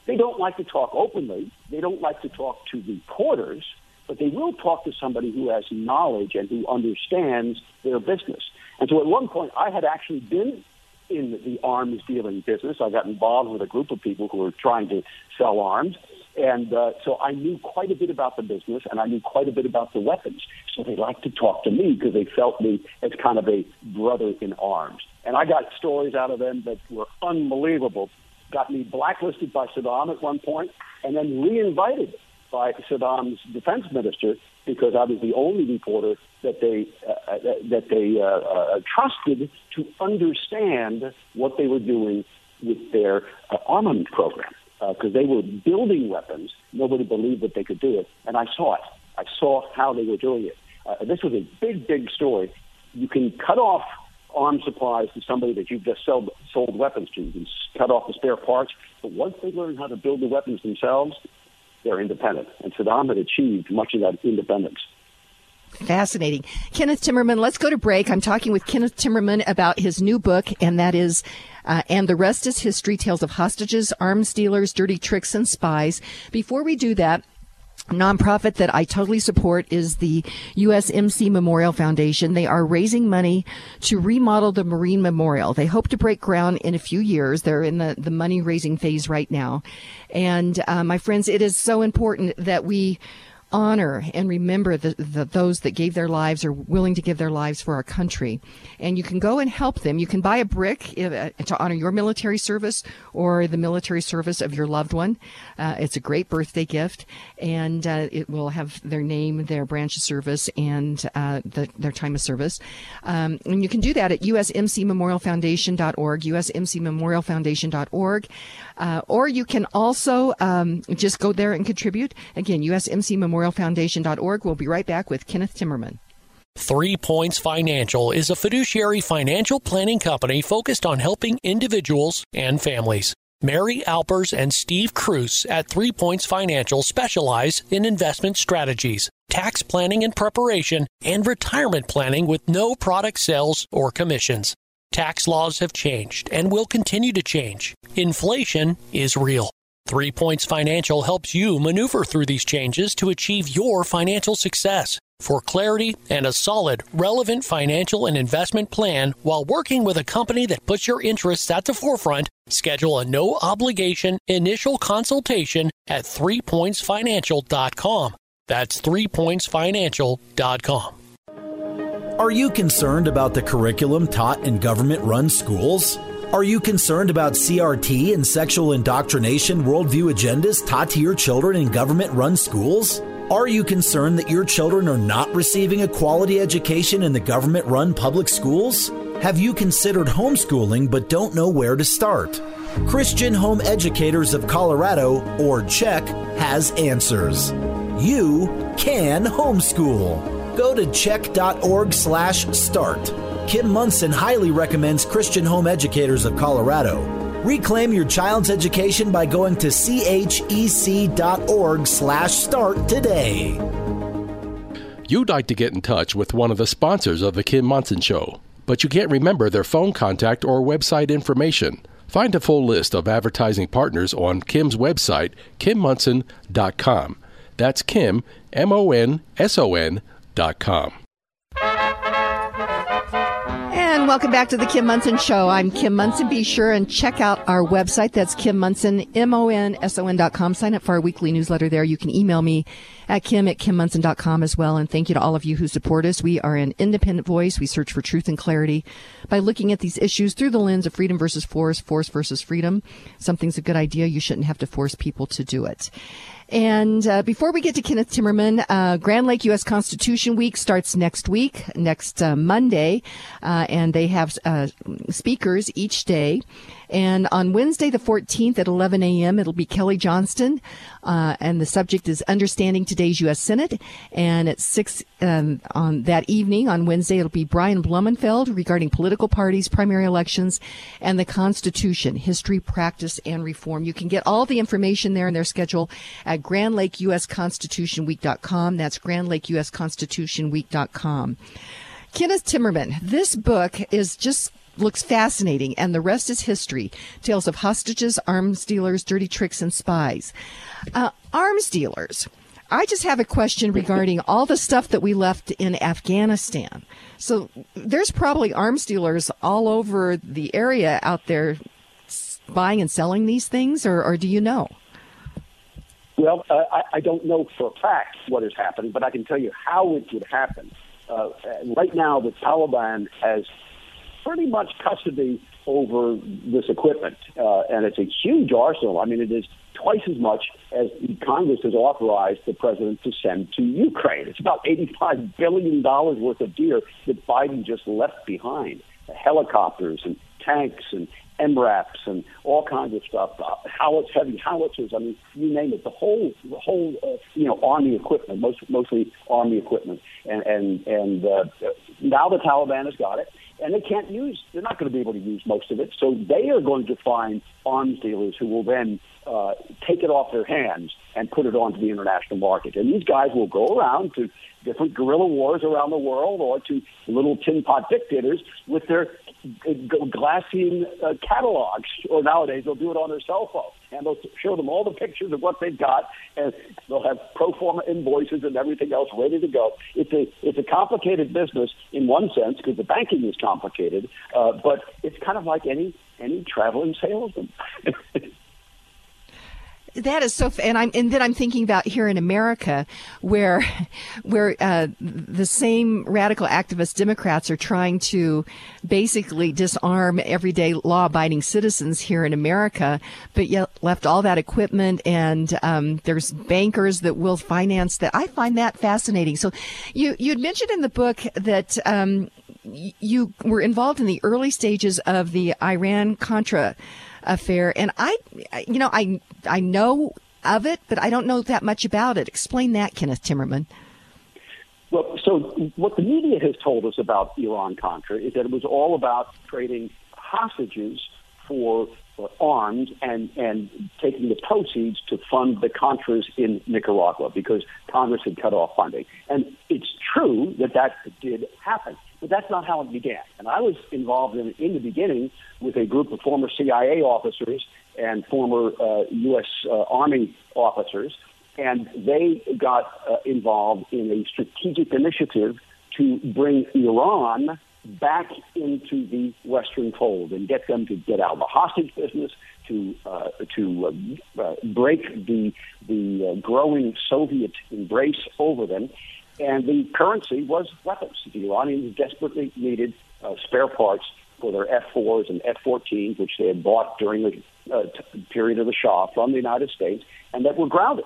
They don't like to talk openly. They don't like to talk to reporters but they will talk to somebody who has knowledge and who understands their business. And so at one point, I had actually been in the arms dealing business. I got involved with a group of people who were trying to sell arms. And uh, so I knew quite a bit about the business and I knew quite a bit about the weapons. So they liked to talk to me because they felt me as kind of a brother in arms. And I got stories out of them that were unbelievable. Got me blacklisted by Saddam at one point and then reinvited by Saddam's defense minister because I was the only reporter that they uh, that they uh, uh, trusted to understand what they were doing with their uh, armament program because uh, they were building weapons. Nobody believed that they could do it, and I saw it. I saw how they were doing it. Uh, this was a big, big story. You can cut off arms supplies to somebody that you've just sold, sold weapons to. You can cut off the spare parts, but once they learn how to build the weapons themselves, they're independent. And Saddam had achieved much of that independence. Fascinating. Kenneth Timmerman, let's go to break. I'm talking with Kenneth Timmerman about his new book, and that is uh, And the Rest is History Tales of Hostages, Arms Dealers, Dirty Tricks, and Spies. Before we do that, nonprofit that I totally support is the USMC Memorial Foundation. They are raising money to remodel the Marine Memorial. They hope to break ground in a few years. They're in the, the money raising phase right now. And uh, my friends, it is so important that we honor and remember the, the, those that gave their lives or willing to give their lives for our country. And you can go and help them. You can buy a brick uh, to honor your military service or the military service of your loved one. Uh, it's a great birthday gift, and uh, it will have their name, their branch of service, and uh, the, their time of service. Um, and you can do that at usmcmemorialfoundation.org, usmcmemorialfoundation.org, uh, or you can also um, just go there and contribute. Again, USMC Memorial memorialfoundation.org. We'll be right back with Kenneth Timmerman. Three Points Financial is a fiduciary financial planning company focused on helping individuals and families. Mary Alpers and Steve Cruz at Three Points Financial specialize in investment strategies, tax planning and preparation, and retirement planning with no product sales or commissions. Tax laws have changed and will continue to change. Inflation is real. Three Points Financial helps you maneuver through these changes to achieve your financial success. For clarity and a solid, relevant financial and investment plan while working with a company that puts your interests at the forefront, schedule a no obligation initial consultation at threepointsfinancial.com. That's threepointsfinancial.com. Are you concerned about the curriculum taught in government run schools? Are you concerned about CRT and sexual indoctrination worldview agendas taught to your children in government run schools? Are you concerned that your children are not receiving a quality education in the government run public schools? Have you considered homeschooling but don't know where to start? Christian Home Educators of Colorado, or CHEC, has answers. You can homeschool. Go to chec.org/start Kim Monson highly recommends Christian Home Educators of Colorado. Reclaim your child's education by going to chec.org/start today. You'd like to get in touch with one of the sponsors of the Kim Monson Show, but you can't remember their phone contact or website information. Find a full list of advertising partners on Kim's website, kimmonson.com. That's Kim, M O N S O N dot com. And welcome back to the Kim Monson Show. I'm Kim Monson. Be sure and check out our website. That's Kim Monson, M-O-N-S-O-N dot com. Sign up for our weekly newsletter there. You can email me at kim at kimmonson.com as well. And thank you to all of you who support us. We are an independent voice. We search for truth and clarity by looking at these issues through the lens of freedom versus force, force versus freedom. Something's a good idea. You shouldn't have to force people to do it. And uh, before we get to Kenneth Timmerman, uh, Grand Lake U.S. Constitution Week starts next week, next uh, Monday, uh, and they have uh, speakers each day. And on Wednesday, the 14th at 11 a.m., it'll be Kelly Johnston. Uh, and the subject is Understanding Today's U.S. Senate. And at 6 um, on that evening, on Wednesday, it'll be Brian Blumenfeld regarding political parties, primary elections, and the Constitution, history, practice, and reform. You can get all the information there in their schedule at GrandLakeUSConstitutionWeek.com. That's GrandLakeUSConstitutionWeek.com. Kenneth Timmerman, this book is just looks fascinating, and the rest is history. Tales of hostages, arms dealers, dirty tricks, and spies. Uh, arms dealers. I just have a question regarding all the stuff that we left in Afghanistan. So there's probably arms dealers all over the area out there buying and selling these things, or, or do you know? Well, uh, I, I don't know for a fact what has happened, but I can tell you how it would happen. Uh, right now, the Taliban has pretty much custody over this equipment, uh, and it's a huge arsenal. I mean, it is twice as much as Congress has authorized the president to send to Ukraine. It's about $85 billion worth of gear that Biden just left behind helicopters and tanks and MRAPs and all kinds of stuff, uh, howitzers, heavy howitzers. I mean, you name it. The whole, the whole, uh, you know, army equipment, most, mostly army equipment, and and and uh, now the Taliban has got it and they can't use. They're not going to be able to use most of it. So they are going to find arms dealers who will then uh, take it off their hands and put it onto the international market. And these guys will go around to different guerrilla wars around the world or to little tin pot dictators with their glassine uh, catalogs. Or nowadays they'll do it on their cell phone and they'll show them all the pictures of what they've got, and they'll have pro forma invoices and everything else ready to go. It's a it's a complicated business in one sense because the banking is complicated, uh, but it's kind of like any any traveling salesman. <laughs> That is so, and I'm, and then I'm thinking about here in America, where, <laughs> where uh, the same radical activist Democrats are trying to basically disarm everyday law-abiding citizens here in America, but yet left all that equipment, and um, there's bankers that will finance that. I find that fascinating. So, you you mentioned in the book that. Um, you were involved in the early stages of the Iran Contra affair. And I, you know, I, I know of it, but I don't know that much about it. Explain that, Kenneth Timmerman. Well, so what the media has told us about Iran Contra is that it was all about trading hostages for, arms and, and taking the proceeds to fund the Contras in Nicaragua because Congress had cut off funding. And it's true that that did happen. But that's not how it began. And I was involved in, in the beginning with a group of former CIA officers and former uh, U.S. Uh, Army officers, and they got uh, involved in a strategic initiative to bring Iran back into the Western fold and get them to get out of the hostage business, to uh, to uh, uh, break the the uh, growing Soviet embrace over them, and the currency was weapons. The Iranians desperately needed uh, spare parts for their F-4s and F-14s, which they had bought during the uh, t- period of the Shah from the United States, and that were grounded.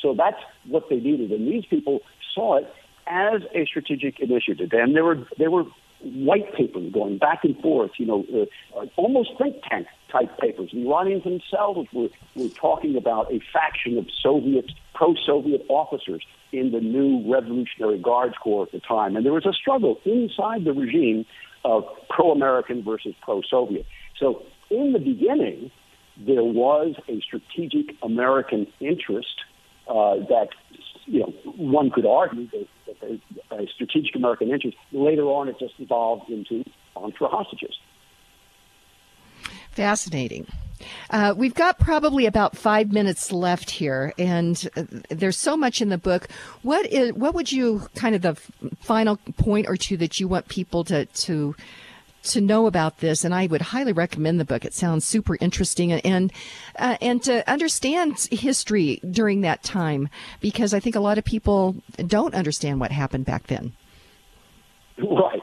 So that's what they needed, and these people saw it as a strategic initiative. And there were there were white papers going back and forth, you know, uh, uh, almost think tank type papers. The Iranians themselves were, were talking about a faction of Soviet, pro Soviet officers in the new Revolutionary Guards Corps at the time. And there was a struggle inside the regime of pro American versus pro Soviet. So in the beginning, there was a strategic American interest uh, that you know, one could argue that, that a strategic American interest. Later on, it just evolved into contra hostages. Fascinating. Uh, we've got probably about five minutes left here, and uh, there's so much in the book. What is what would you kind of the final point or two that you want people to to to know about this, and I would highly recommend the book. It sounds super interesting, and uh, and to understand history during that time, because I think a lot of people don't understand what happened back then. <laughs> Right.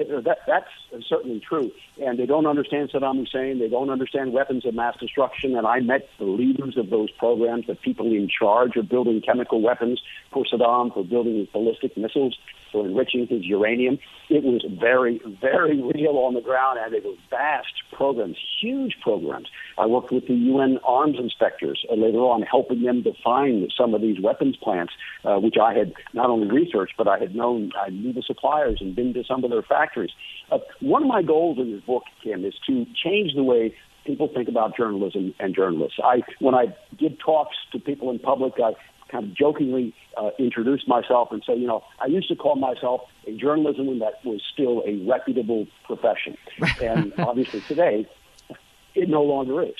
It, it, that, that's certainly true. And they don't understand Saddam Hussein. They don't understand weapons of mass destruction. And I met the leaders of those programs, the people in charge of building chemical weapons for Saddam, for building ballistic missiles, for enriching his uranium. It was very, very real on the ground, and they were vast programs, huge programs. I worked with the UN arms inspectors uh, later on, helping them define some of these weapons plants, uh, which I had not only researched, but I had known, I knew the suppliers and been to some of their factories. Uh, one of my goals in this book, Kim, is to change the way people think about journalism and journalists. I, when I give talks to people in public, I kind of jokingly uh, introduce myself and say, you know, I used to call myself a journalism that was still a reputable profession, <laughs> and obviously today it no longer is.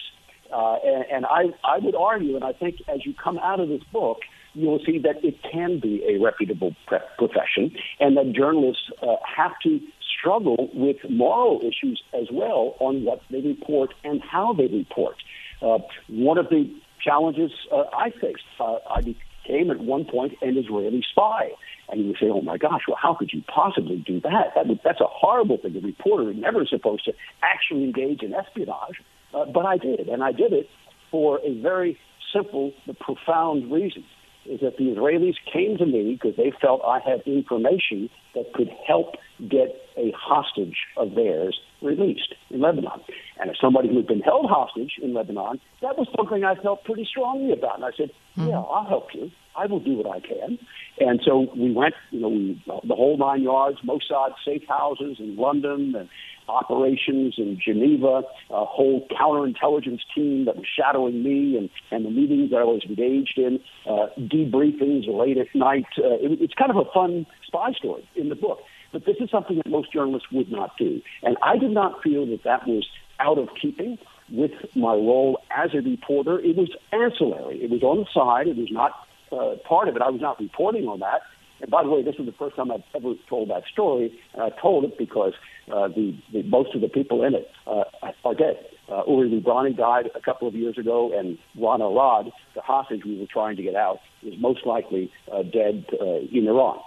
Uh, and, and I, I would argue, and I think as you come out of this book, you will see that it can be a reputable pre- profession, and that journalists uh, have to struggle with moral issues as well on what they report and how they report. Uh, one of the challenges uh, I faced, uh, I became at one point an Israeli spy. And you would say, oh my gosh, well, how could you possibly do that? that that's a horrible thing. A reporter is never supposed to actually engage in espionage. Uh, but I did, and I did it for a very simple but profound reason is that the Israelis came to me because they felt I had information that could help get a hostage of theirs released in Lebanon. And as somebody who had been held hostage in Lebanon, that was something I felt pretty strongly about. And I said, mm-hmm. Yeah, I'll help you. I will do what I can. And so we went, you know, we, the whole nine yards, Mossad safe houses in London and operations in Geneva, a whole counterintelligence team that was shadowing me and, and the meetings I was engaged in, uh, debriefings late at night. Uh, it, it's kind of a fun spy story in the book. But this is something that most journalists would not do. And I did not feel that that was out of keeping with my role as a reporter. It was ancillary. It was on the side. It was not uh, part of it. I was not reporting on that. And by the way, this is the first time I've ever told that story. And I told it because uh, the, the most of the people in it uh, are dead. Uh, Uri Lubrani died a couple of years ago, and Ron Arad, the hostage we were trying to get out, is most likely uh, dead uh, in Iran.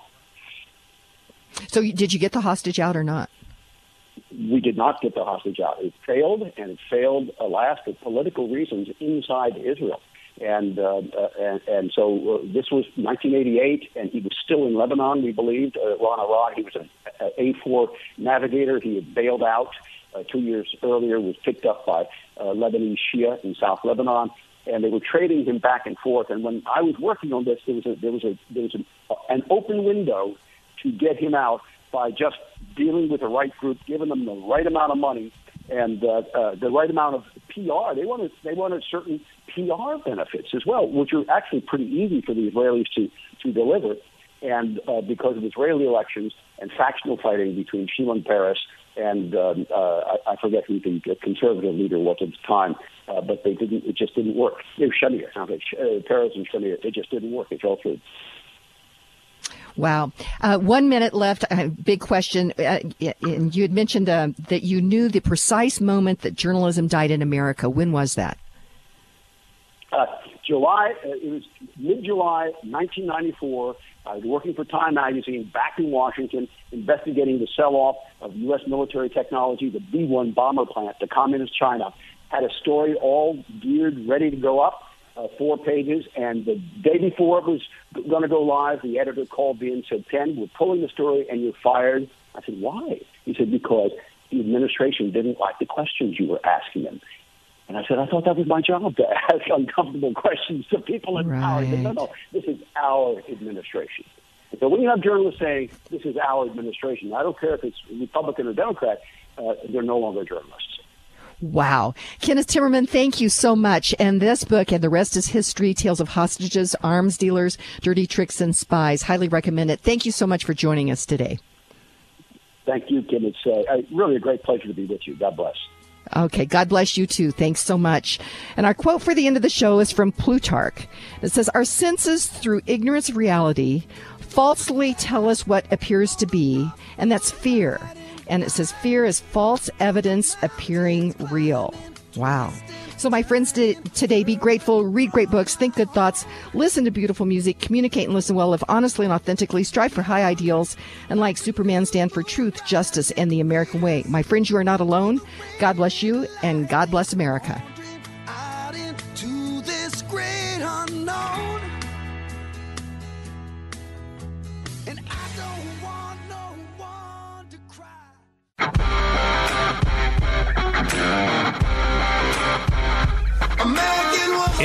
So, did you get the hostage out or not? We did not get the hostage out. It failed, and it failed, alas, for political reasons inside Israel. And, uh, uh, and, and so uh, this was 1988, and he was still in Lebanon, we believed. Uh, Ron Arad, he was an A4 navigator. He had bailed out uh, two years earlier, was picked up by uh, Lebanese Shia in South Lebanon, and they were trading him back and forth. And when I was working on this, there was a, there was a, there was a, an open window to get him out by just dealing with the right group, giving them the right amount of money and uh, uh, the right amount of PR. They wanted they wanted certain PR benefits as well, which are actually pretty easy for the Israelis to to deliver. And uh, because of Israeli elections and factional fighting between Shimon Peres and um, uh, I, I forget who the conservative leader was at the time, uh, but they didn't. It just didn't work. It was Shamir, uh, Peres and Shamir. It just didn't work. It fell through. Wow. Uh, one minute left. Uh, big question. Uh, and you had mentioned uh, that you knew the precise moment that journalism died in America. When was that? Uh, July. Uh, it was mid-July, 1994. I was working for Time Magazine back in Washington, investigating the sell-off of U.S. military technology, the B-1 bomber plant to Communist China. Had a story all geared, ready to go up uh, four pages. And the day before it was going to go live, the editor called me and said, Ken, we're pulling the story and you're fired. I said, why? He said, because the administration didn't like the questions you were asking them. And I said, I thought that was my job to <laughs> ask uncomfortable questions to people in right. power. Said, no, no, this is our administration. So when you have journalists saying this is our administration, I don't care if it's Republican or Democrat, uh, they're no longer journalists. Wow. Kenneth Timmerman, thank you so much. And this book, and the rest is history, tales of hostages, arms dealers, dirty tricks, and spies. Highly recommend it. Thank you so much for joining us today. Thank you, Kim. It's uh, really a great pleasure to be with you. God bless. Okay, God bless you too. Thanks so much. And our quote for the end of the show is from Plutarch. It says, Our senses, through ignorance of reality, falsely tell us what appears to be, and that's fear And it says, Fear is false evidence appearing real. Wow. So, my friends, today be grateful, read great books, think good thoughts, listen to beautiful music, communicate and listen well, live honestly and authentically, strive for high ideals, and like Superman, stand for truth, justice, and the American way. My friends, you are not alone. God bless you, and God bless America.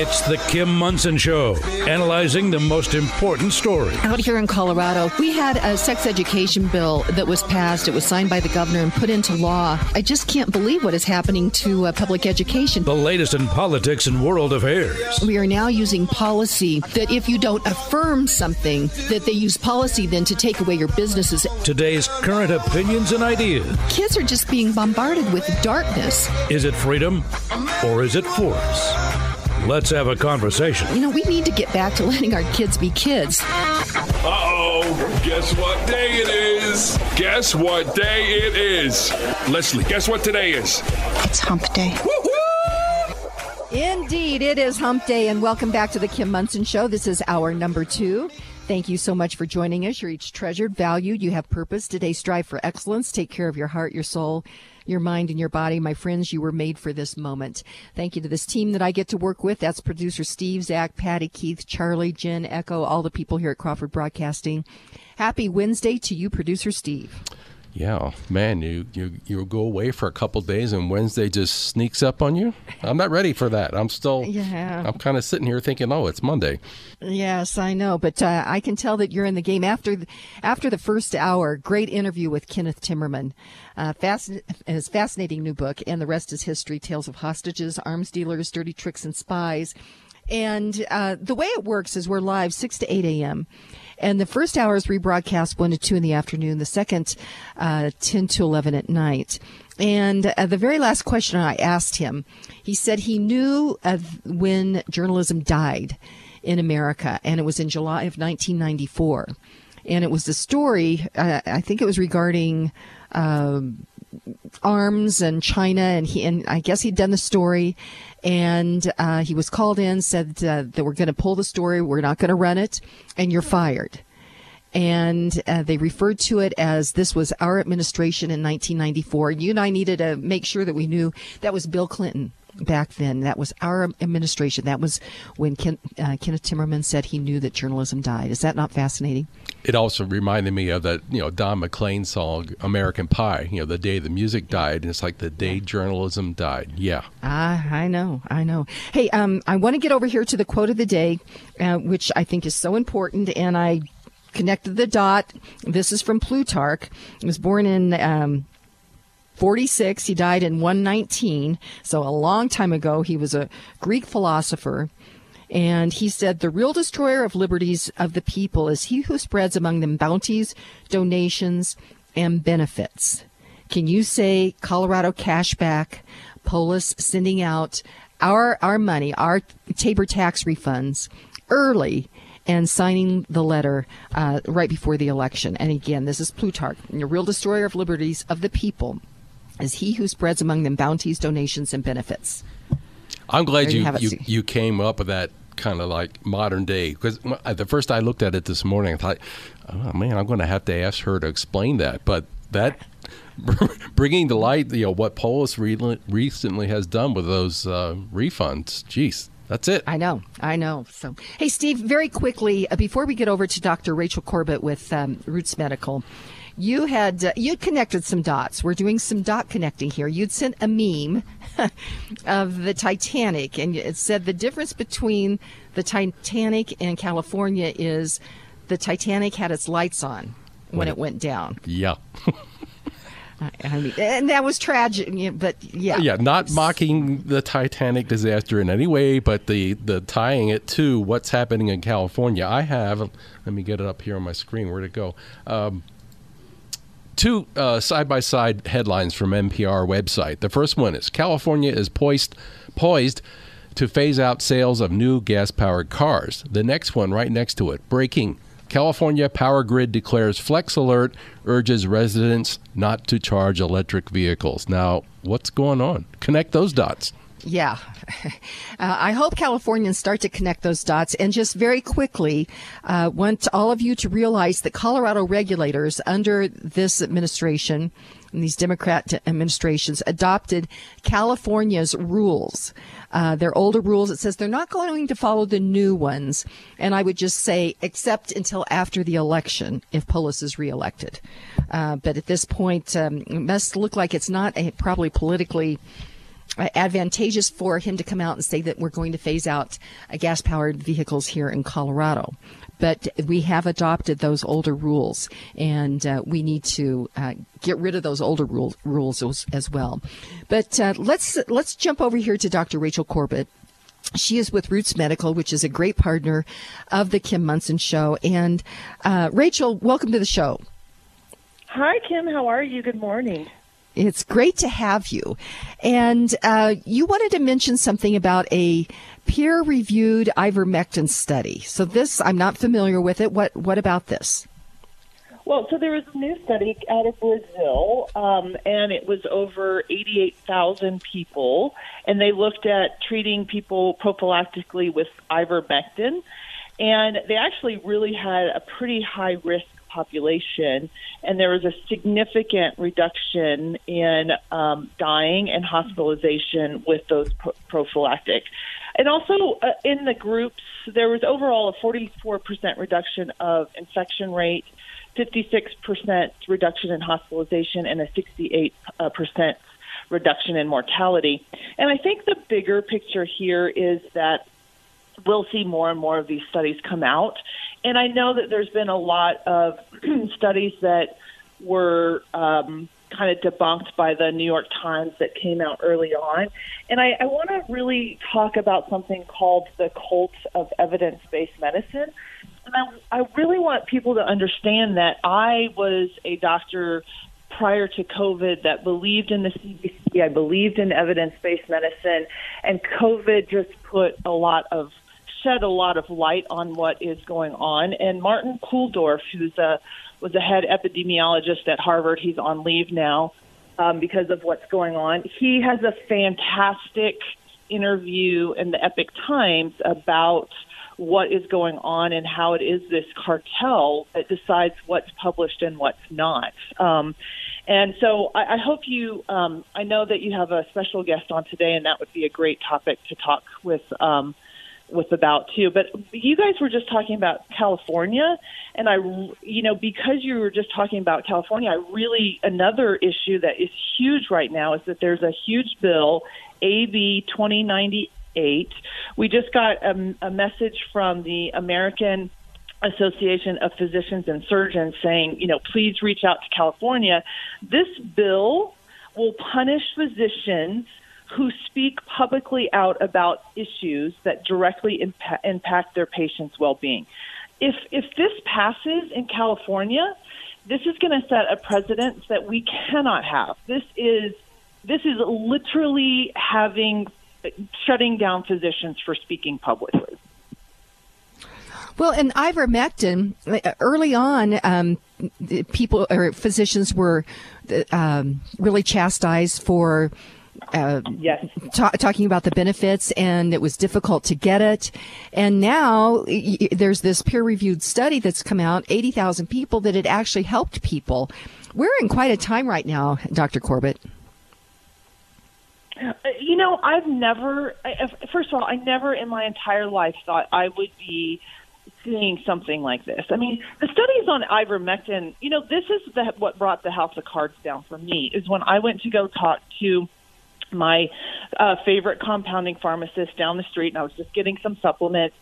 It's the Kim Monson Show, analyzing the most important story. Out here in Colorado, we had a sex education bill that was passed. It was signed by the governor and put into law. I just can't believe what is happening to uh, public education. The latest in politics and world affairs. We are now using policy that if you don't affirm something, that they use policy then to take away your businesses. Today's current opinions and ideas. Kids are just being bombarded with darkness. Is it freedom or is it force? Let's have a conversation. You know, we need to get back to letting our kids be kids. Uh oh, guess what day it is? Guess what day it is? Leslie, guess what today is? It's hump day. Indeed, it is hump day, and welcome back to the Kim Monson Show. This is our number two. Thank you so much for joining us. You're each treasured, valued, you have purpose. Today, strive for excellence. Take care of your heart, your soul, your mind and your body. My friends, you were made for this moment. Thank you to this team that I get to work with. That's producer Steve, Zach, Patty, Keith, Charlie, Jen, Echo, all the people here at Crawford Broadcasting. Happy Wednesday to you, producer Steve. Yeah, man, you you you go away for a couple days and Wednesday just sneaks up on you. I'm not ready for that. I'm still. Yeah. I'm kind of sitting here thinking, oh, it's Monday. Yes, I know, but uh, I can tell that you're in the game after the, after the first hour. Great interview with Kenneth Timmerman. Uh, fasc- his fascinating new book, and the rest is history: tales of hostages, arms dealers, dirty tricks, and spies. And uh, the way it works is we're live 6 to 8 a.m. And the first hour is rebroadcast 1 to 2 in the afternoon, the second, uh, 10 to 11 at night. And uh, the very last question I asked him, he said he knew when journalism died in America, and it was in July of 1994. And it was the story, uh, I think it was regarding. Um, arms and China, and he and I guess he'd done the story, and uh, he was called in, said uh, that we're going to pull the story, we're not going to run it, and you're fired. And uh, they referred to it as this was our administration in 1994. You and I needed to make sure that we knew that was Bill Clinton back then. That was our administration. That was when Ken, uh, Kenneth Timmerman said he knew that journalism died. Is that not fascinating? It also reminded me of that, you know, Don McLean song, American Pie, you know, the day the music died. And it's like the day journalism died. Yeah. Ah, I know. I know. Hey, um, I want to get over here to the quote of the day, uh, which I think is so important. And I connected the dot. This is from Plutarch. He was born in um, 46. He died in 119. So a long time ago. He was a Greek philosopher. And he said, The real destroyer of liberties of the people is he who spreads among them bounties, donations, and benefits. Can you say Colorado cashback, Polis sending out our, our money, our Tabor tax refunds early and signing the letter uh, right before the election? And again, this is Plutarch, the real destroyer of liberties of the people is he who spreads among them bounties, donations, and benefits. I'm glad you, you, you, you, came up with that kind of like modern day because the first I looked at it this morning, I thought, oh man, I'm going to have to ask her to explain that. But that <laughs> bringing to light, you know, what Polis re- recently has done with those uh, refunds, geez. That's it. I know. I know. So, hey, Steve, very quickly, uh, before we get over to Dr. Rachel Corbett with um, Roots Medical, you had uh, you connected some dots. We're doing some dot connecting here. You'd sent a meme <laughs> of the Titanic, and it said the difference between the Titanic and California is the Titanic had its lights on when, when it, went down. Yeah. <laughs> I mean, and that was tragic, but yeah. Yeah, not mocking the Titanic disaster in any way, but the, the tying it to what's happening in California. I have, let me get it up here on my screen. Where'd it go? Um, two side by side headlines from NPR website. The first one is California is poised poised to phase out sales of new gas powered cars. The next one, right next to it, breaking California Power Grid declares Flex Alert, urges residents not to charge electric vehicles. Now, what's going on? Connect those dots. Yeah. <laughs> Uh, I hope Californians start to connect those dots. And just very quickly, uh, want all of you to realize that Colorado regulators under this administration and these Democrat administrations adopted California's rules. Uh, their older rules, it says they're not going to follow the new ones. And I would just say, except until after the election, if Polis is reelected. Uh, but at this point, um, it must look like it's not a, probably politically advantageous for him to come out and say that we're going to phase out uh, gas powered vehicles here in Colorado. But we have adopted those older rules, and uh, we need to uh, get rid of those older rule, rules as, as, well. But uh, let's let's jump over here to Dr. Rachel Corbett. She is with Roots Medical, which is a great partner of the Kim Monson Show. And uh, Rachel, welcome to the show. Hi, Kim. How are you? Good morning. It's great to have you. And uh, you wanted to mention something about a peer reviewed ivermectin study. So, this, I'm not familiar with it. What, what about this? Well, so there was a new study out of Brazil, um, and it was over 88,000 people, and they looked at treating people prophylactically with ivermectin, and they actually really had a pretty high risk population, and there was a significant reduction in um, dying and hospitalization with those pro- prophylactic. And also uh, in the groups, there was overall a 44% reduction of infection rate, 56% reduction in hospitalization, and a 68% uh, reduction in mortality. And I think the bigger picture here is that we'll see more and more of these studies come out. And I know that there's been a lot of <clears throat> studies that were um, kind of debunked by the New York Times that came out early on. And I, I want to really talk about something called the cult of evidence based medicine. And I, I really want people to understand that I was a doctor prior to COVID that believed in the CDC. I believed in evidence based medicine. And COVID just put a lot of shed a lot of light on what is going on. And Martin Kulldorff, who's a was a head epidemiologist at Harvard, he's on leave now um, because of what's going on. He has a fantastic interview in the Epoch Times about what is going on and how it is this cartel that decides what's published and what's not. Um, and so I, I hope you, um, I know that you have a special guest on today, and that would be a great topic to talk with um, with about too. But you guys were just talking about California, and I, you know, because you were just talking about California, I really another issue that is huge right now is that there's a huge bill, AB 2098. We just got a, a message from the American Association of Physicians and Surgeons saying, you know, please reach out to California. This bill will punish physicians who speak publicly out about issues that directly impa- impact their patients' well-being. If if this passes in California, this is going to set a precedent that we cannot have. This is this is literally having shutting down physicians for speaking publicly. Well, and ivermectin, early on, um, people or physicians were um, really chastised for uh, yes. ta- talking about the benefits, and it was difficult to get it. And now y- there's this peer reviewed study that's come out 80,000 people that it actually helped people. We're in quite a time right now, Dr. Corbett. Uh, you know, I've never, first of all, I never in my entire life thought I would be seeing something like this. I mean, the studies on ivermectin, you know, this is the, what brought the house of cards down for me is when I went to go talk to my uh, favorite compounding pharmacist down the street, and I was just getting some supplements.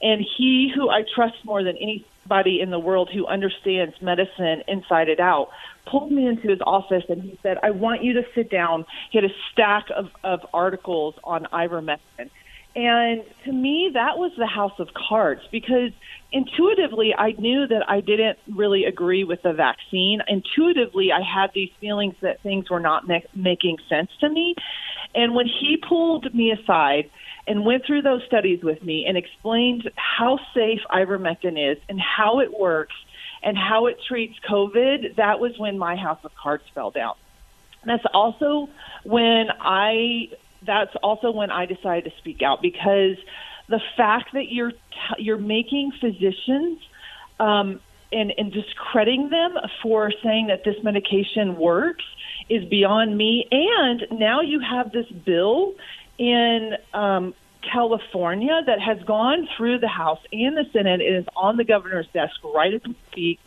And he, who I trust more than anybody in the world who understands medicine inside and out, pulled me into his office and he said, I want you to sit down. He had a stack of, of articles on ivermectin. And to me, that was the house of cards because intuitively I knew that I didn't really agree with the vaccine. Intuitively, I had these feelings that things were not ma- making sense to me. And when he pulled me aside and went through those studies with me and explained how safe ivermectin is and how it works and how it treats COVID, that was when my house of cards fell down. That's also when I that's also when I decided to speak out because the fact that you're you're making physicians um, and and discrediting them for saying that this medication works is beyond me. And now you have this bill in um, California that has gone through the House and the Senate. It is on the governor's desk right as we speak.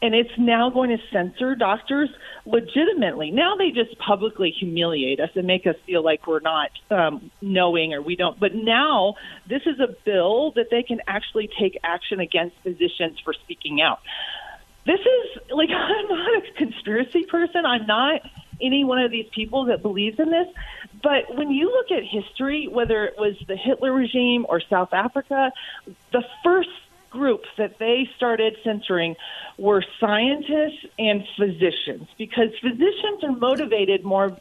And it's now going to censor doctors legitimately. Now they just publicly humiliate us and make us feel like we're not um, knowing or we don't. But now this is a bill that they can actually take action against physicians for speaking out. This is like, <laughs> I'm not a conspiracy person. I'm not any one of these people that believes in this. But when you look at history, whether it was the Hitler regime or South Africa, the first group that they started censoring were scientists and physicians because physicians are motivated more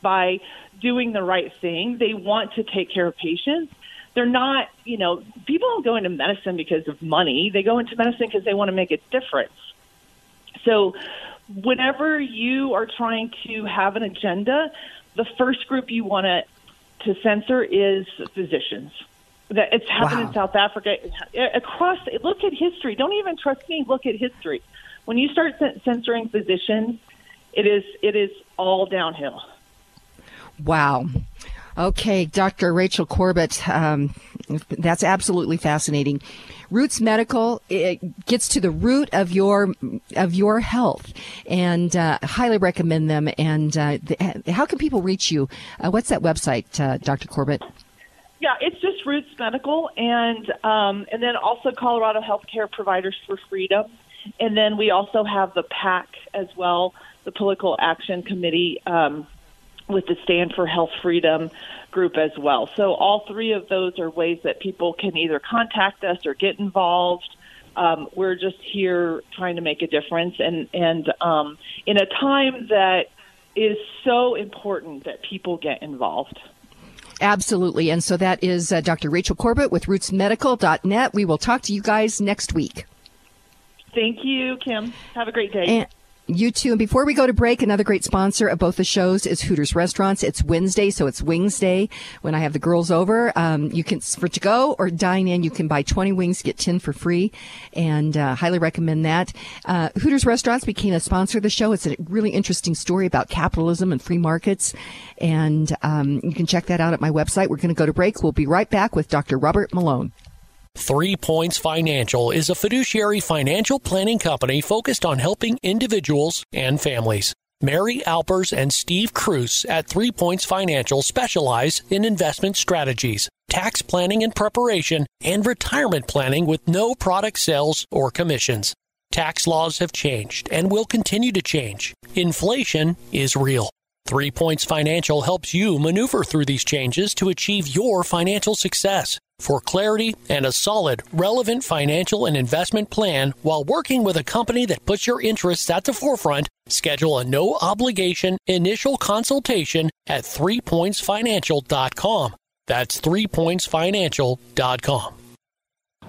by doing the right thing. They want to take care of patients. They're not, you know, people don't go into medicine because of money. They go into medicine because they want to make a difference. So, whenever you are trying to have an agenda, the first group you want to to censor is physicians. That it's happened wow. in South Africa across. Look at history. Don't even trust me. Look at history. When you start censoring physicians, it is it is all downhill. Wow. Okay, Dr. Rachel Corbett, um, that's absolutely fascinating. Roots Medical it gets to the root of your of your health, and uh, highly recommend them. And uh, the, how can people reach you? Uh, what's that website, uh, Dr. Corbett? Yeah, it's just Roots Medical, and um, and then also Colorado Healthcare Providers for Freedom, and then we also have the PAC as well, the Political Action Committee. Um, with the Stand for Health Freedom group as well. So all three of those are ways that people can either contact us or get involved. Um, we're just here trying to make a difference, and and um, in a time that is so important that people get involved. Absolutely. And so that is uh, Dr. Rachel Corbett with rootsmedical.net. We will talk to you guys next week. Thank you, Kim. Have a great day. And- you too. And before we go to break, another great sponsor of both the shows is Hooters Restaurants. It's Wednesday, so it's Wings Day. When I have the girls over, um, you can for to go or dine in. You can buy 20 wings, get 10 for free, and uh, highly recommend that. Uh, Hooters Restaurants became a sponsor of the show. It's a really interesting story about capitalism and free markets, and um, you can check that out at my website. We're going to go to break. We'll be right back with Dr. Robert Malone. Three Points Financial is a fiduciary financial planning company focused on helping individuals and families. Mary Alpers and Steve Cruz at Three Points Financial specialize in investment strategies, tax planning and preparation, and retirement planning with no product sales or commissions. Tax laws have changed and will continue to change. Inflation is real. Three Points Financial helps you maneuver through these changes to achieve your financial success for clarity and a solid, relevant financial and investment plan while working with a company that puts your interests at the forefront, schedule a no obligation initial consultation at threepointsfinancial.com. That's threepointsfinancial.com.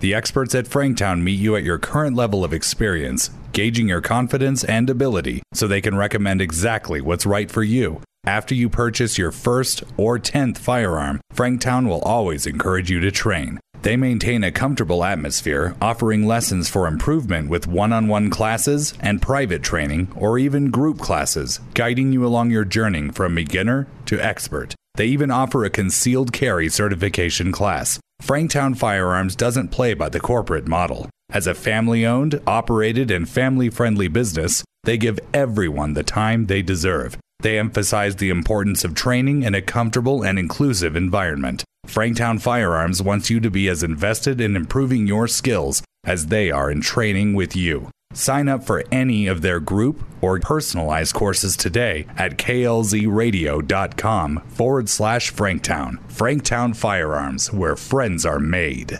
The experts at Franktown meet you at your current level of experience, gauging your confidence and ability so they can recommend exactly what's right for you. After you purchase your first or 10th firearm, Franktown will always encourage you to train. They maintain a comfortable atmosphere, offering lessons for improvement with one on one classes and private training, or even group classes, guiding you along your journey from beginner to expert. They even offer a concealed carry certification class. Franktown Firearms doesn't play by the corporate model. As a family owned, operated, and family friendly business, they give everyone the time they deserve. They emphasize the importance of training in a comfortable and inclusive environment. Franktown Firearms wants you to be as invested in improving your skills as they are in training with you. Sign up for any of their group or personalized courses today at klzradio.com forward slash Franktown. Franktown Firearms, where friends are made.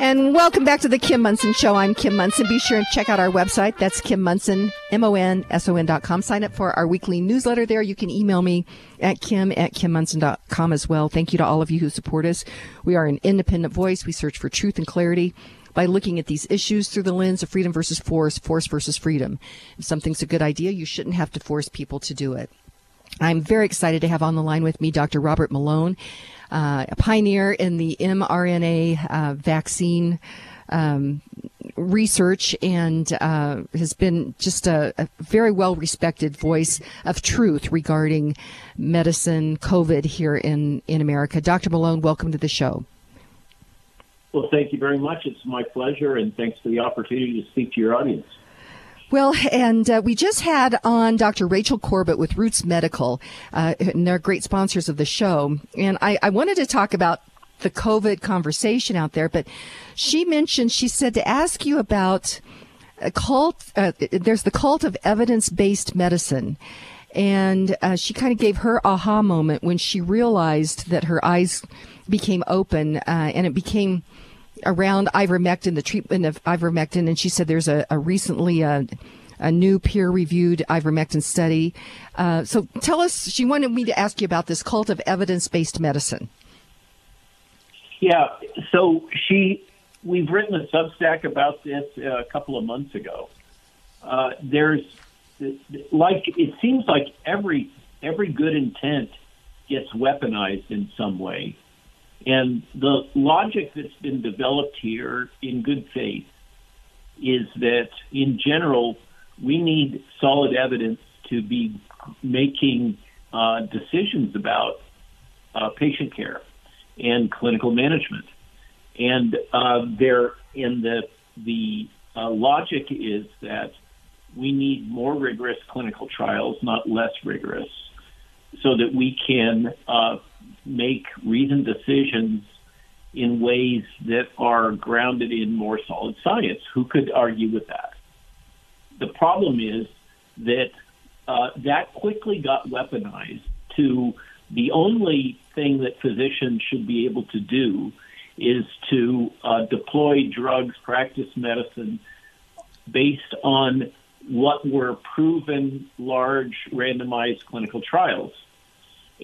And welcome back to the Kim Monson Show. I'm Kim Monson. Be sure and check out our website. That's Kim Monson, M-O-N-S-O-N dot com. Sign up for our weekly newsletter there. You can email me at kim at kimmonson.com as well. Thank you to all of you who support us. We are an independent voice. We search for truth and clarity by looking at these issues through the lens of freedom versus force, force versus freedom. If something's a good idea, you shouldn't have to force people to do it. I'm very excited to have on the line with me Dr. Robert Malone uh, a pioneer in the mRNA uh, vaccine um, research and uh, has been just a, a very well respected voice of truth regarding medicine, COVID here in, in America. Dr. Malone, welcome to the show. Well, thank you very much. It's my pleasure, and thanks for the opportunity to speak to your audience. Well, and uh, we just had on Dr. Rachel Corbett with Roots Medical, uh, and they're great sponsors of the show. And I, I wanted to talk about the COVID conversation out there, but she mentioned, she said to ask you about a cult, uh, there's the cult of evidence based medicine. And uh, she kind of gave her aha moment when she realized that her eyes became open uh, and it became around ivermectin, the treatment of ivermectin, and she said there's a, a recently a, uh, a new peer-reviewed ivermectin study. Uh, so tell us. She wanted me to ask you about this cult of evidence-based medicine. Yeah. So she, we've written a Substack about this uh, a couple of months ago. Uh, there's like it seems like every every good intent gets weaponized in some way. And the logic that's been developed here in good faith is that in general, we need solid evidence to be making uh, decisions about uh, patient care and clinical management. And uh, there, in the the uh, logic is that we need more rigorous clinical trials, not less rigorous, so that we can uh, make reasoned decisions in ways that are grounded in more solid science. Who could argue with that? The problem is that uh, that quickly got weaponized to the only thing that physicians should be able to do is to uh, deploy drugs, practice medicine based on what were proven large randomized clinical trials.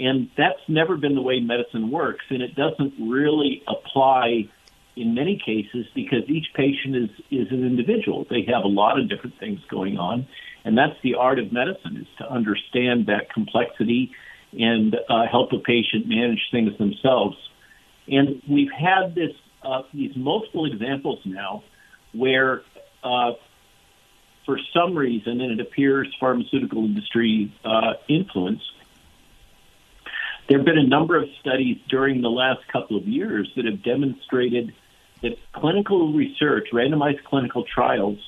And that's never been the way medicine works, and it doesn't really apply in many cases because each patient is, is an individual. They have a lot of different things going on, and that's the art of medicine is to understand that complexity and uh, help a patient manage things themselves. And we've had this uh, these multiple examples now where, uh, for some reason, and it appears pharmaceutical industry uh, influence, there have been a number of studies during the last couple of years that have demonstrated that clinical research, randomized clinical trials,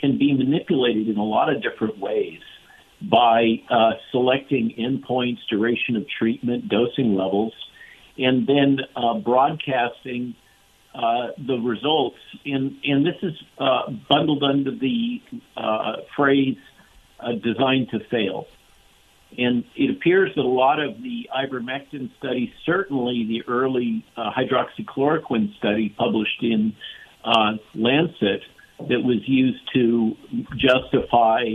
can be manipulated in a lot of different ways by uh, selecting endpoints, duration of treatment, dosing levels, and then uh, broadcasting uh, the results. And, and this is uh, bundled under the uh, phrase uh, designed to fail. And it appears that a lot of the ivermectin studies, certainly the early uh, hydroxychloroquine study published in uh, Lancet, that was used to justify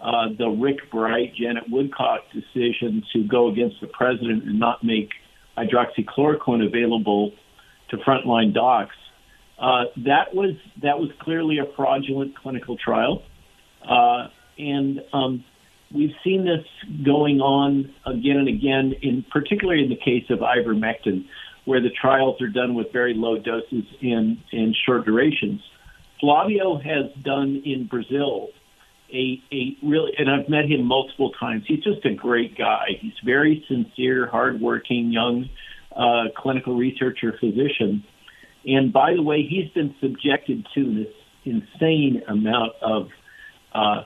uh, the Rick Bright, Janet Woodcock decision to go against the president and not make hydroxychloroquine available to frontline docs. Uh, that was that was clearly a fraudulent clinical trial, uh, and um, we've seen this going on again and again, in particularly in the case of ivermectin, where the trials are done with very low doses in, in short durations. Flavio has done in Brazil a, a really, and I've met him multiple times. He's just a great guy. He's very sincere, hardworking, young uh, clinical researcher physician. And by the way, he's been subjected to this insane amount of uh,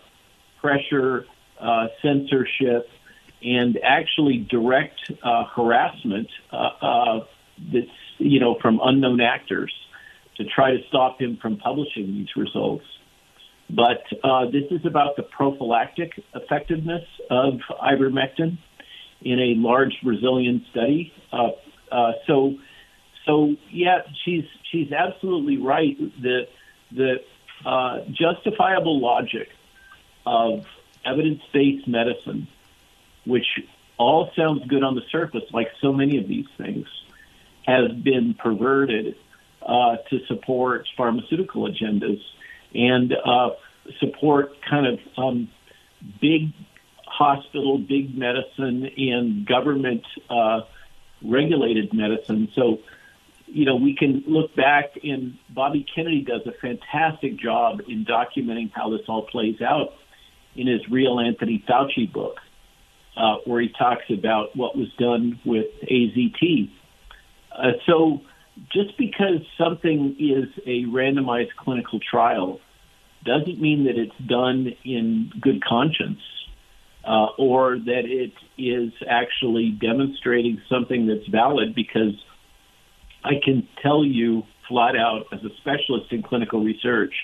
pressure, uh, censorship, and actually direct uh, harassment uh, uh, that's you know from unknown actors to try to stop him from publishing these results. But uh, this is about the prophylactic effectiveness of ivermectin in a large Brazilian study. So, so yeah, she's she's absolutely right. The the uh, justifiable logic of evidence-based medicine, which all sounds good on the surface, like so many of these things, has been perverted uh, to support pharmaceutical agendas and uh, support kind of um, big hospital, big medicine, and government uh, regulated medicine. So, you know, we can look back, and Bobby Kennedy does a fantastic job in documenting how this all plays out in his Real Anthony Fauci book, uh, where he talks about what was done with AZT. Uh, so, just because something is a randomized clinical trial doesn't mean that it's done in good conscience uh, or that it is actually demonstrating something that's valid because I can tell you flat out as a specialist in clinical research,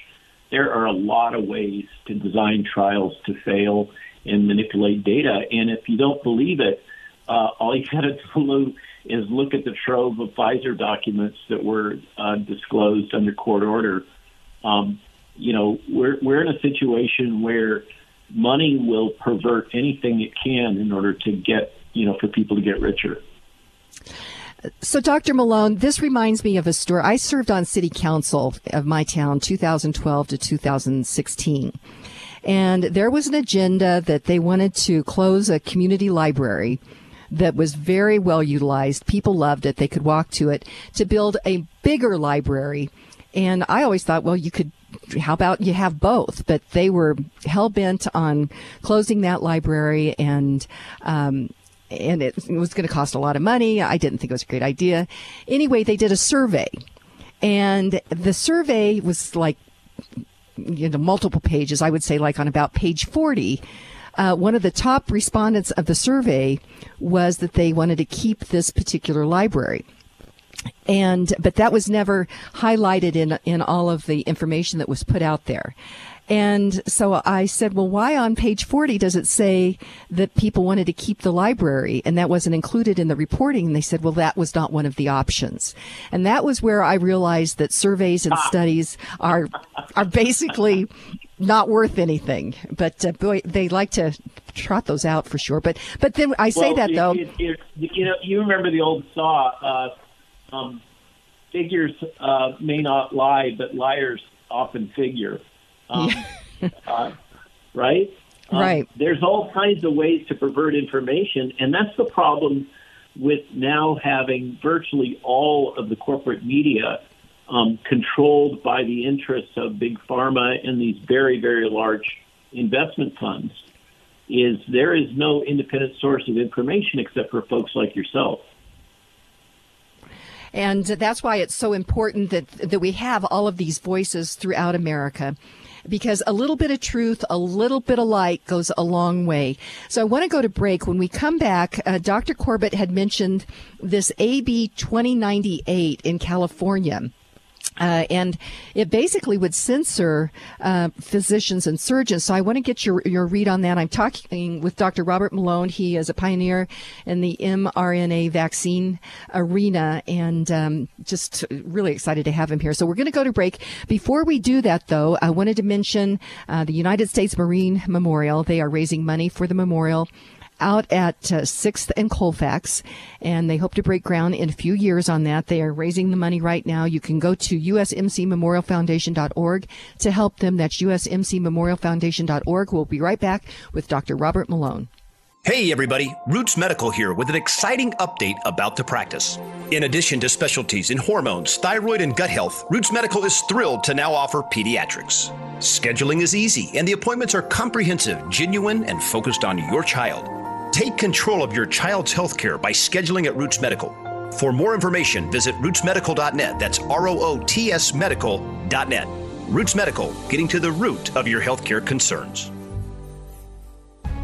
there are a lot of ways to design trials to fail and manipulate data. And if you don't believe it, uh, all you <laughs> got to do is look at the trove of Pfizer documents that were uh, disclosed under court order. Um, you know, we're we're in a situation where money will pervert anything it can in order to get you know for people to get richer. So, Dr. Malone, this reminds me of a story. I served on city council of my town 2012 to 2016. And there was an agenda that they wanted to close a community library that was very well utilized. People loved it. They could walk to it to build a bigger library. And I always thought, well, you could how about you have both? But they were hell bent on closing that library and, um, and it, was going to cost a lot of money. I didn't think it was a great idea. Anyway, they did a survey and the survey was like, you know, multiple pages. I would say like on about page 40. Uh, one of the top respondents of the survey was that they wanted to keep this particular library and but that was never highlighted in in all of the information that was put out there. And so I said, well, why on page 40 does it say that people wanted to keep the library and that wasn't included in the reporting? And they said, well, that was not one of the options. And that was where I realized that surveys and studies are, are basically not worth anything. But uh, boy, they like to trot those out for sure. But, but then I say well, that it, though. It, it, you know, you remember the old saw, uh, um, figures uh, may not lie, but liars often figure. Um, <laughs> uh, right? Um, right. There's all kinds of ways to pervert information, and that's the problem with now having virtually all of the corporate media um, controlled by the interests of big pharma and these very, very large investment funds. Is there is no independent source of information except for folks like yourself. And that's why it's so important that, that we have all of these voices throughout America because a little bit of truth, a little bit of light goes a long way. So I want to go to break. When we come back, uh, Dr. Corbett had mentioned this AB 2098 in California. Uh, and it basically would censor uh, physicians and surgeons. So I want to get your, your read on that. I'm talking with Dr. Robert Malone. He is a pioneer in the mRNA vaccine arena and um, just really excited to have him here. So we're going to go to break. Before we do that, though, I wanted to mention uh, the United States Marine Memorial. They are raising money for the memorial out at uh, 6th and Colfax, and they hope to break ground in a few years on that. They are raising the money right now. You can go to usmcmemorialfoundation.org to help them. That's usmcmemorialfoundation.org. We'll be right back with Dr. Robert Malone. Hey everybody, Roots Medical here with an exciting update about the practice. In addition to specialties in hormones, thyroid, and gut health, Roots Medical is thrilled to now offer pediatrics. Scheduling is easy, and the appointments are comprehensive, genuine, and focused on your child. Take control of your child's health care by scheduling at Roots Medical. For more information, visit rootsmedical.net. That's R O O T S medical.net. Roots Medical, getting to the root of your healthcare concerns.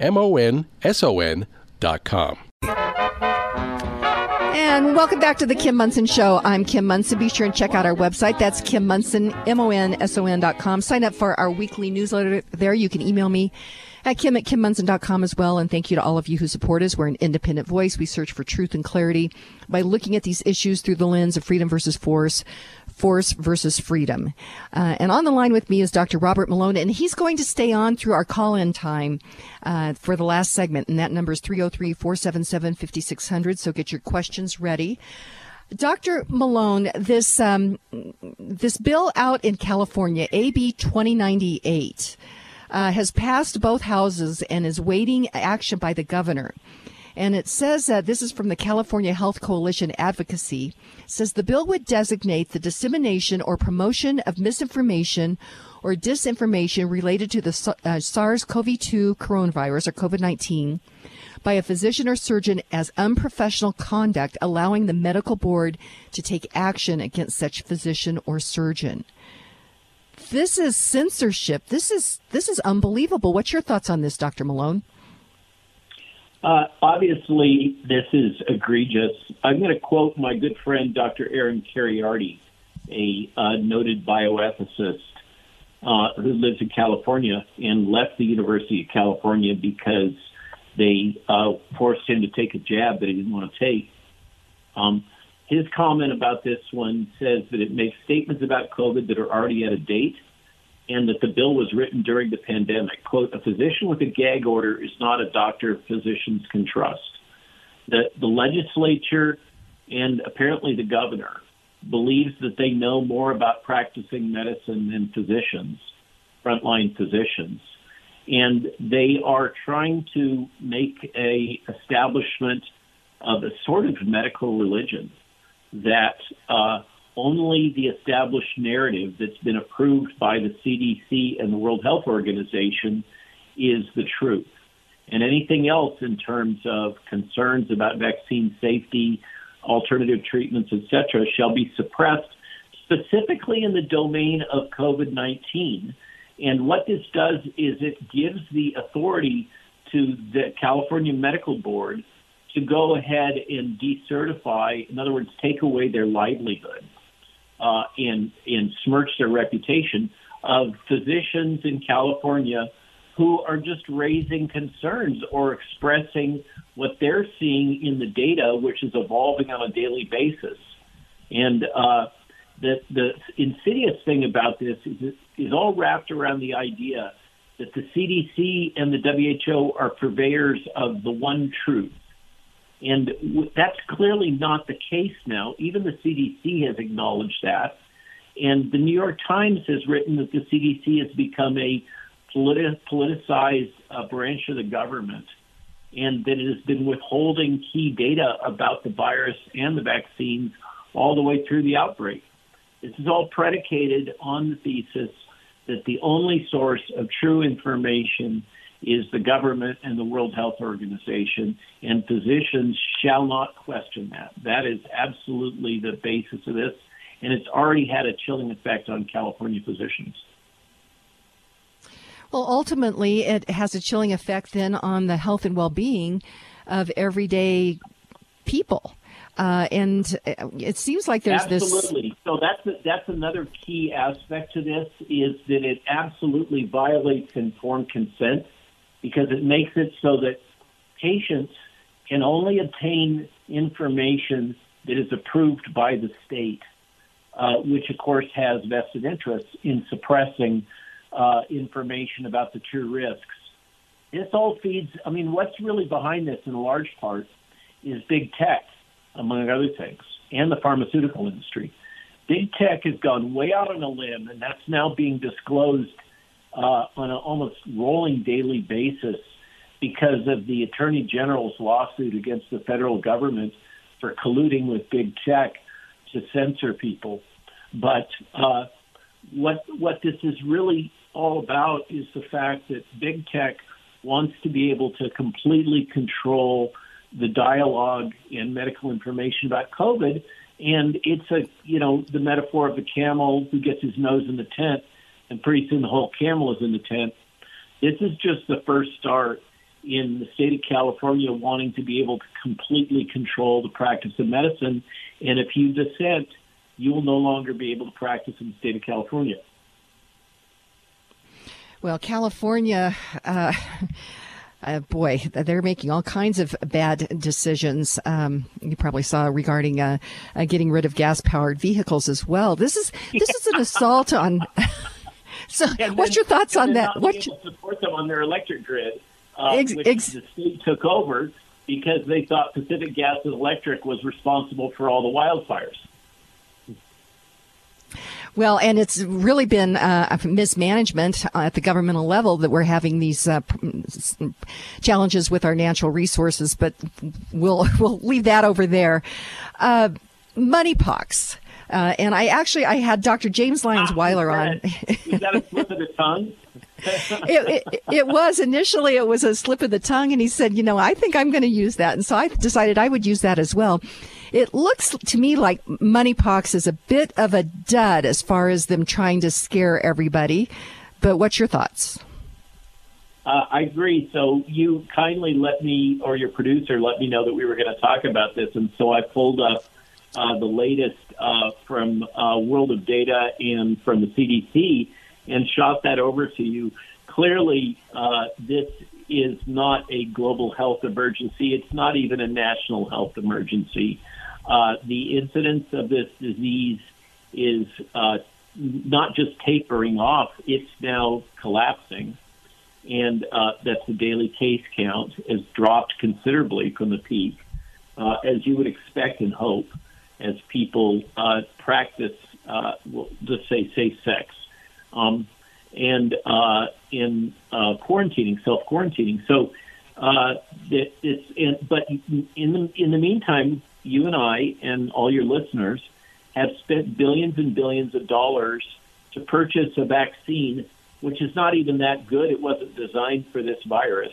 M O N S O N dot com. And welcome back to the Kim Monson Show. I'm Kim Monson. Be sure and check out our website. That's Kim Monson, M-O-N-S-O-N dot com. Sign up for our weekly newsletter there. You can email me at kim at kimmonson.com as well. And thank you to all of you who support us. We're an independent voice. We search for truth and clarity by looking at these issues through the lens of freedom versus force, force versus freedom. Uh, and on the line with me is Dr. Robert Malone, and he's going to stay on through our call in time uh, for the last segment. And that number is 303 477 5600. So get your questions ready. Dr. Malone, this um, this bill out in California, AB 2098, uh, has passed both houses and is waiting action by the governor. And it says that this is from the California Health Coalition Advocacy. Says the bill would designate the dissemination or promotion of misinformation or disinformation related to the uh, SARS-CoV-2 coronavirus or COVID-19 by a physician or surgeon as unprofessional conduct, allowing the medical board to take action against such physician or surgeon this is censorship. This is this is unbelievable. What's your thoughts on this, Dr. Malone? Uh, obviously, this is egregious. I'm going to quote my good friend Dr. Aaron Kheriaty, a uh, noted bioethicist uh, who lives in California and left the University of California because they uh, forced him to take a jab that he didn't want to take. Um, his comment about this one says that it makes statements about COVID that are already out of date and that the bill was written during the pandemic. Quote, a physician with a gag order is not a doctor physicians can trust. The, the legislature and apparently the governor believes that they know more about practicing medicine than physicians, frontline physicians. And they are trying to make a establishment of a sort of medical religion that uh, only the established narrative that's been approved by the CDC and the World Health Organization is the truth. And anything else in terms of concerns about vaccine safety, alternative treatments, etc., shall be suppressed, specifically in the domain of COVID 19. And what this does is it gives the authority to the California Medical Board to go ahead and decertify, in other words, take away their livelihood uh, and, and smirch their reputation of physicians in California who are just raising concerns or expressing what they're seeing in the data, which is evolving on a daily basis. And uh, the, the insidious thing about this is, is all wrapped around the idea that the CDC and the WHO are purveyors of the one truth. And that's clearly not the case now. Even the CDC has acknowledged that. And the New York Times has written that the CDC has become a politi- politicized uh, branch of the government and that it has been withholding key data about the virus and the vaccines all the way through the outbreak. This is all predicated on the thesis that the only source of true information is the government and the World Health Organization, and physicians shall not question that. That is absolutely the basis of this, and it's already had a chilling effect on California physicians. Well, ultimately, it has a chilling effect then on the health and well being of everyday people. Uh, and it seems like there's absolutely. this. So that's that's another key aspect to this is that it absolutely violates informed consent because it makes it so that patients can only obtain information that is approved by the state, uh, which of course has vested interests in suppressing uh, information about the true risks. This all feeds, I mean, what's really behind this in large part is big tech, among other things, and the pharmaceutical industry. Big tech has gone way out on a limb, and that's now being disclosed uh, on an almost rolling daily basis because of the Attorney General's lawsuit against the federal government for colluding with big tech to censor people. But uh, what what this is really all about is the fact that big tech wants to be able to completely control the dialogue and medical information about COVID. And it's a you know the metaphor of the camel who gets his nose in the tent, and pretty soon the whole camel is in the tent. This is just the first start in the state of California wanting to be able to completely control the practice of medicine. And if you dissent, you will no longer be able to practice in the state of California. Well, California. Uh, <laughs> uh, boy, they're making all kinds of bad decisions. Um, you probably saw regarding uh, uh getting rid of gas-powered vehicles as well. This is this is an assault on. <laughs> so, then, what's your thoughts on that? What support them on their electric grid? uh, Ex- which ex- the state took over because they thought Pacific Gas and Electric was responsible for all the wildfires. Well, and it's really been uh, mismanagement at the governmental level that we're having these uh, challenges with our natural resources. But we'll <laughs> we'll leave that over there. Uh, moneypox. Uh, and I actually I had Dr. James Lyons Weiler on. Is that a slip of the tongue? <laughs> it, it, it was initially it was a slip of the tongue and he said you know i think i'm going to use that and so i decided i would use that as well it looks to me like moneypox is a bit of a dud as far as them trying to scare everybody but what's your thoughts Uh, I agree. So you kindly let me, or your producer let me know that we were going to talk about this, and so I pulled up uh, the latest uh, from uh, World of Data and from the CDC and shot that over to you. Clearly, uh, this is not a global health emergency. It's not even a national health emergency. Uh, the incidence of this disease is uh, not just tapering off, it's now collapsing. And uh, that the daily case count has dropped considerably from the peak, as you would expect and hope, as people uh, practice, uh, well, just say, safe sex um, and uh, in uh, quarantining, self quarantining. So uh, it, it's but in the in the meantime, you and I and all your listeners have spent billions and billions of dollars to purchase a vaccine, which is not even that good. It wasn't designed for this virus.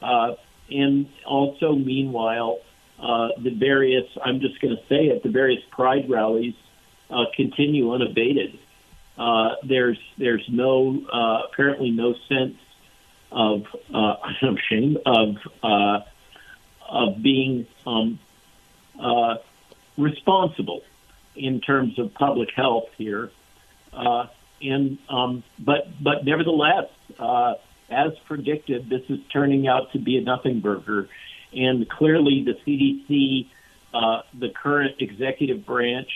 Uh, and also, meanwhile, uh, the various, I'm just going to say it, the various pride rallies uh, continue unabated. Uh, there's there's no uh, apparently no sense of uh, <laughs> I'm ashamed of uh, of being um, uh, responsible in terms of public health here, uh, and um, but but nevertheless, uh, as predicted, this is turning out to be a nothing burger, and clearly the CDC, uh, the current executive branch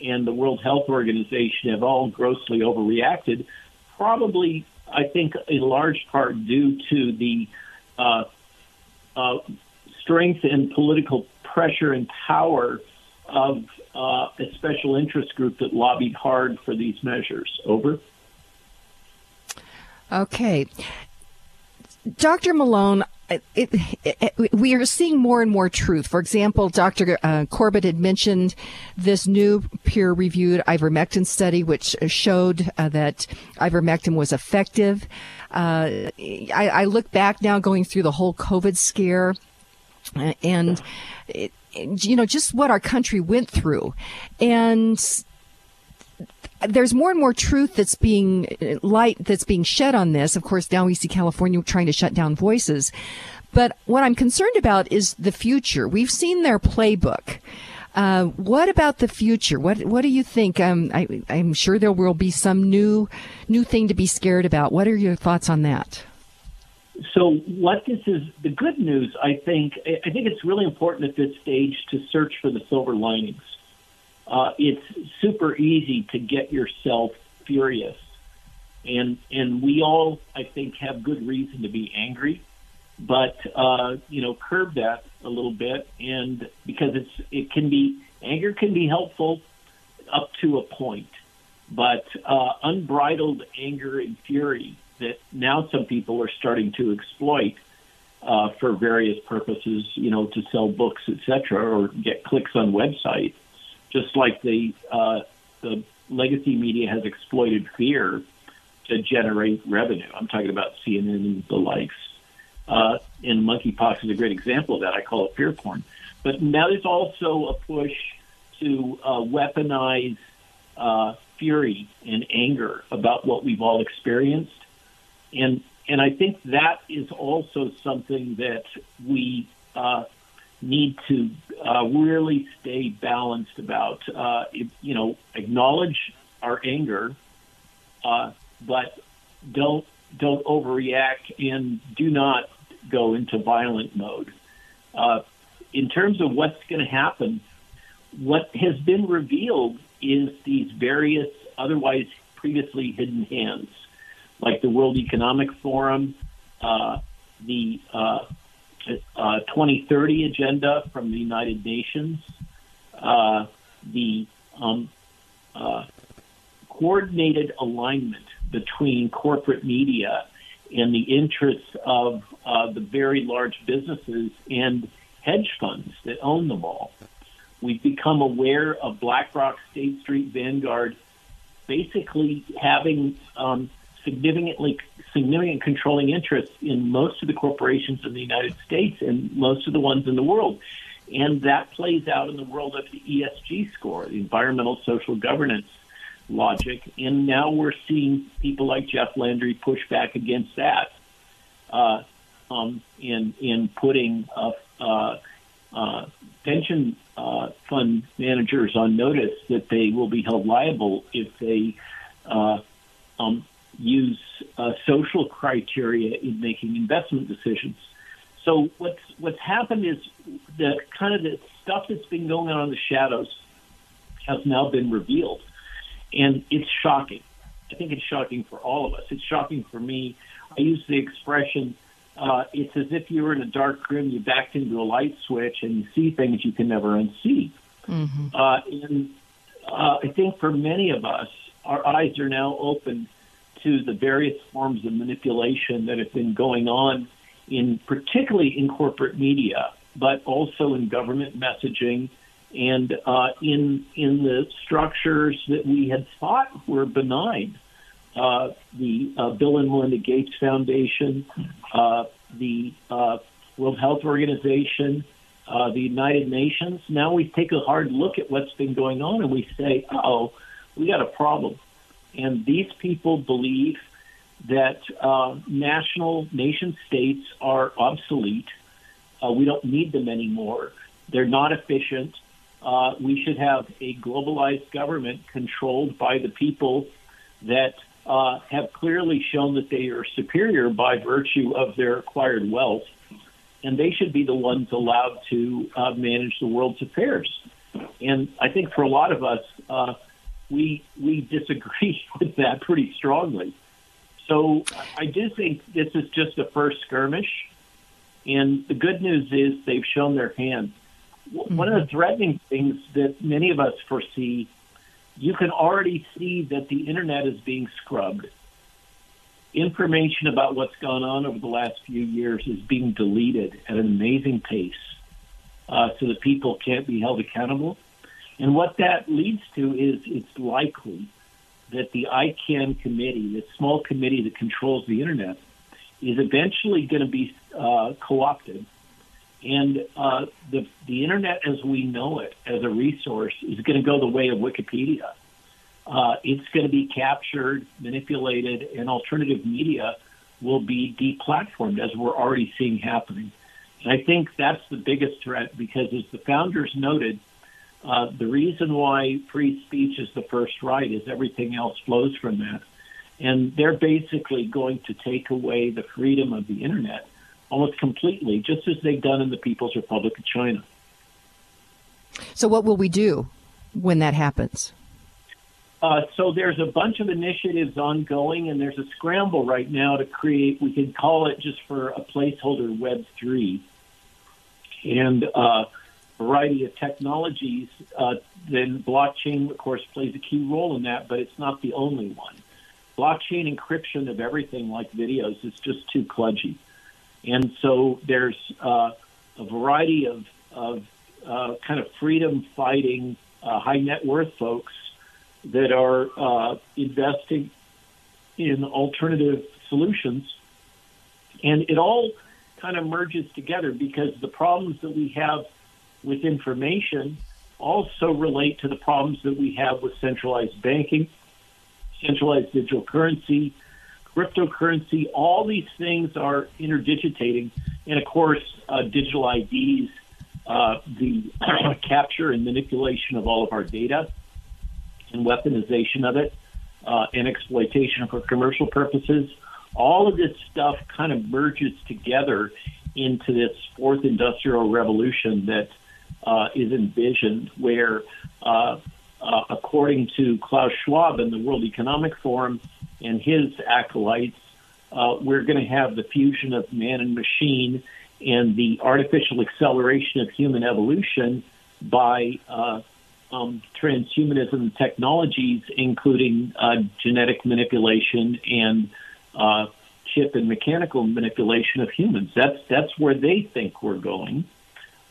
and the World Health Organization have all grossly overreacted, probably, I think, in large part due to the uh, uh, strength and political pressure and power of uh, a special interest group that lobbied hard for these measures. Over. Okay. Dr. Malone, it, it, it, we are seeing more and more truth. For example, Dr. Uh, Corbett had mentioned this new peer reviewed ivermectin study, which showed uh, that ivermectin was effective. Uh, I, I, look back now going through the whole COVID scare uh, and, you know, just what our country went through. And there's more and more truth that's being light that's being shed on this. Of course, now we see California trying to shut down voices. But what I'm concerned about is the future. We've seen their playbook. Uh, what about the future? What What do you think? Um, I, I'm sure there will be some new new thing to be scared about. What are your thoughts on that? So, what this is, the good news, I think, I think it's really important at this stage to search for the silver linings. Uh, it's super easy to get yourself furious, and and we all, I think, have good reason to be angry, but uh, you know, curb that a little bit, and because it's it can be anger can be helpful up to a point, but uh, unbridled anger and fury that now some people are starting to exploit uh, for various purposes, you know, to sell books, etc., or get clicks on websites, just like the uh, the legacy media has exploited fear to generate revenue. I'm talking about CNN and the likes. Uh, and monkeypox is a great example of that. I call it fear porn. But now there's also a push to uh, weaponize uh, fury and anger about what we've all experienced and and I think that is also something that we uh, need to uh, really stay balanced about. Uh, you know, acknowledge our anger, uh, but don't don't overreact and do not go into violent mode. Uh, in terms of what's going to happen, what has been revealed is these various otherwise previously hidden hands like the World Economic Forum, uh, the uh, uh, 2030 agenda from the United Nations, uh, the um, uh, coordinated alignment between corporate media and the interests of uh, the very large businesses and hedge funds that own them all. We've become aware of BlackRock, State Street, Vanguard, basically having um, significantly significant controlling interests in most of the corporations in the United States and most of the ones in the world. And that plays out in the world of the ESG score, the environmental social governance logic. And now we're seeing people like Jeff Landry push back against that uh, um, in, in putting uh, uh, uh, pension uh, fund managers on notice that they will be held liable if they uh, um, use uh, social criteria in making investment decisions. So what's what's happened is the kind of the stuff that's been going on in the shadows has now been revealed, and it's shocking. I think it's shocking for all of us. It's shocking for me. I use the expression. Uh, it's as if you were in a dark room, you backed into a light switch, and you see things you can never unsee. Mm-hmm. Uh, and uh, I think for many of us, our eyes are now open to the various forms of manipulation that have been going on in particularly in corporate media, but also in government messaging and uh, in in the structures that we had thought were benign. Uh, the uh, Bill and Melinda Gates Foundation, uh, the uh, World Health Organization, uh, the United Nations. Now we take a hard look at what's been going on and we say, oh, we got a problem. And these people believe that uh, national nation states are obsolete. Uh, we don't need them anymore. They're not efficient. Uh, we should have a globalized government controlled by the people that uh, have clearly shown that they are superior by virtue of their acquired wealth. And they should be the ones allowed to uh, manage the world's affairs. And I think for a lot of us, uh, we we disagree <laughs> with that pretty strongly. So I do think this is just a first skirmish, and the good news is they've shown their hand. Mm-hmm. One of the threatening things that many of us foresee, you can already see that the internet is being scrubbed. Information about what's gone on over the last few years is being deleted at an amazing pace, uh, so that people can't be held accountable. And what that leads to is it's likely that the ICANN committee, the small committee that controls the internet, is eventually going to be uh, co-opted. And uh, the, the internet as we know it as a resource is going to go the way of Wikipedia. Uh, it's going to be captured, manipulated, and alternative media will be deplatformed as we're already seeing happening. And I think that's the biggest threat because as the founders noted, Uh, the reason why free speech is the first right is everything else flows from that. And they're basically going to take away the freedom of the internet almost completely, just as they've done in the People's Republic of China. So, what will we do when that happens? Uh, so there's a bunch of initiatives ongoing, and there's a scramble right now to create. We can call it just for a placeholder Web three, and uh, variety of technologies. Uh, then blockchain, of course, plays a key role in that, but it's not the only one. Blockchain encryption of everything like videos is just too kludgy, and so there's uh, a variety of, of uh, kind of freedom fighting, uh, high net worth folks that are uh, investing in alternative solutions. And it all kind of merges together because the problems that we have with information also relate to the problems that we have with centralized banking, centralized digital currency, cryptocurrency. All these things are interdigitating. And of course, uh, digital IDs, uh, the <clears throat> capture and manipulation of all of our data and weaponization of it uh, and exploitation for commercial purposes. All of this stuff kind of merges together into this fourth industrial revolution that uh, is envisioned, where, uh, uh according to Klaus Schwab and the World Economic Forum and his acolytes, uh, we're going to have the fusion of man and machine and the artificial acceleration of human evolution by uh, um, transhumanism technologies, including uh, genetic manipulation and uh, chip and mechanical manipulation of humans. That's that's where they think we're going.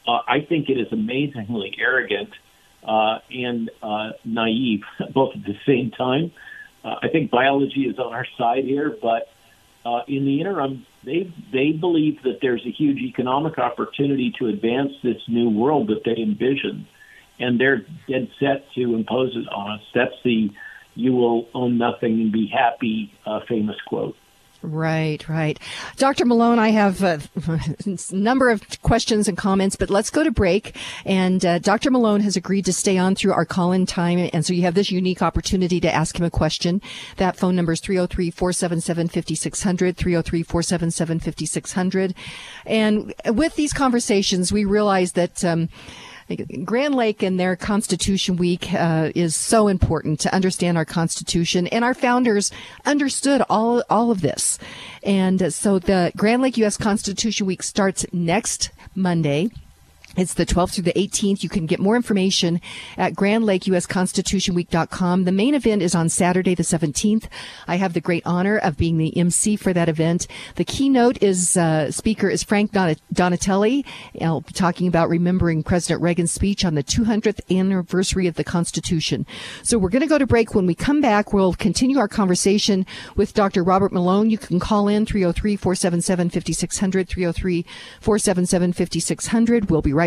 Uh, I think it is amazingly arrogant uh, and uh, naive, <laughs> both at the same time. Uh, I think biology is on our side here, but in the interim, they they believe that there's a huge economic opportunity to advance this new world that they envision and they're dead set to impose it on us. That's the "you will own nothing and be happy" uh, famous quote. Right, right. Dr. Malone, I have a <laughs> number of questions and comments, but let's go to break. And uh, Dr. Malone has agreed to stay on through our call in time. And so you have this unique opportunity to ask him a question. That phone number is 303 477 5600, 303 477 5600. And with these conversations, we realize that. Um, Grand Lake and their Constitution Week uh, is so important to understand our Constitution, and our founders understood all all of this. And so the Grand Lake U.S. Constitution Week starts next Monday. It's the 12th through the 18th. You can get more information at grandlakeusconstitutionweek.com. The main event is on Saturday, the 17th. I have the great honor of being the MC for that event. The keynote is, uh, speaker is Frank Donatelli. I'll be talking about remembering President Reagan's speech on the 200th anniversary of the Constitution. So we're going to go to break. When we come back, we'll continue our conversation with Dr. Robert Malone. You can call in 303 477 5600, 303 477 5600. We'll be right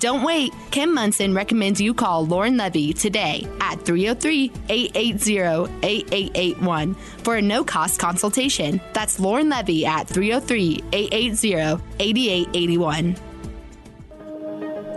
Don't wait. Kim Monson recommends you call Loren Levy today at 303 880 8881 for a no cost consultation. That's Loren Levy at 303 880 8881.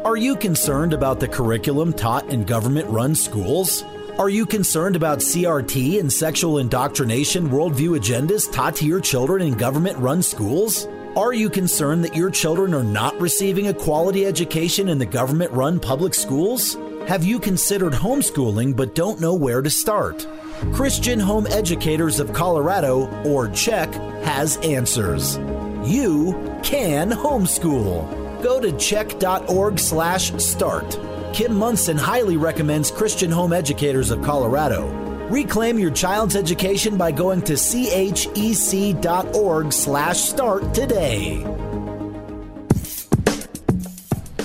Are you concerned about the curriculum taught in government run schools? Are you concerned about CRT and sexual indoctrination worldview agendas taught to your children in government run schools? Are you concerned that your children are not receiving a quality education in the government run public schools? Have you considered homeschooling but don't know where to start? Christian Home Educators of Colorado, or CHEC, has answers. You can homeschool. Go to chec.org slash start. Kim Monson highly recommends Christian Home Educators of Colorado. Reclaim your child's education by going to chec.org slash start today.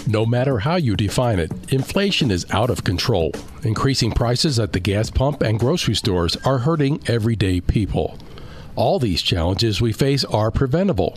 No matter how you define it, inflation is out of control. Increasing prices at the gas pump and grocery stores are hurting everyday people. All these challenges we face are preventable.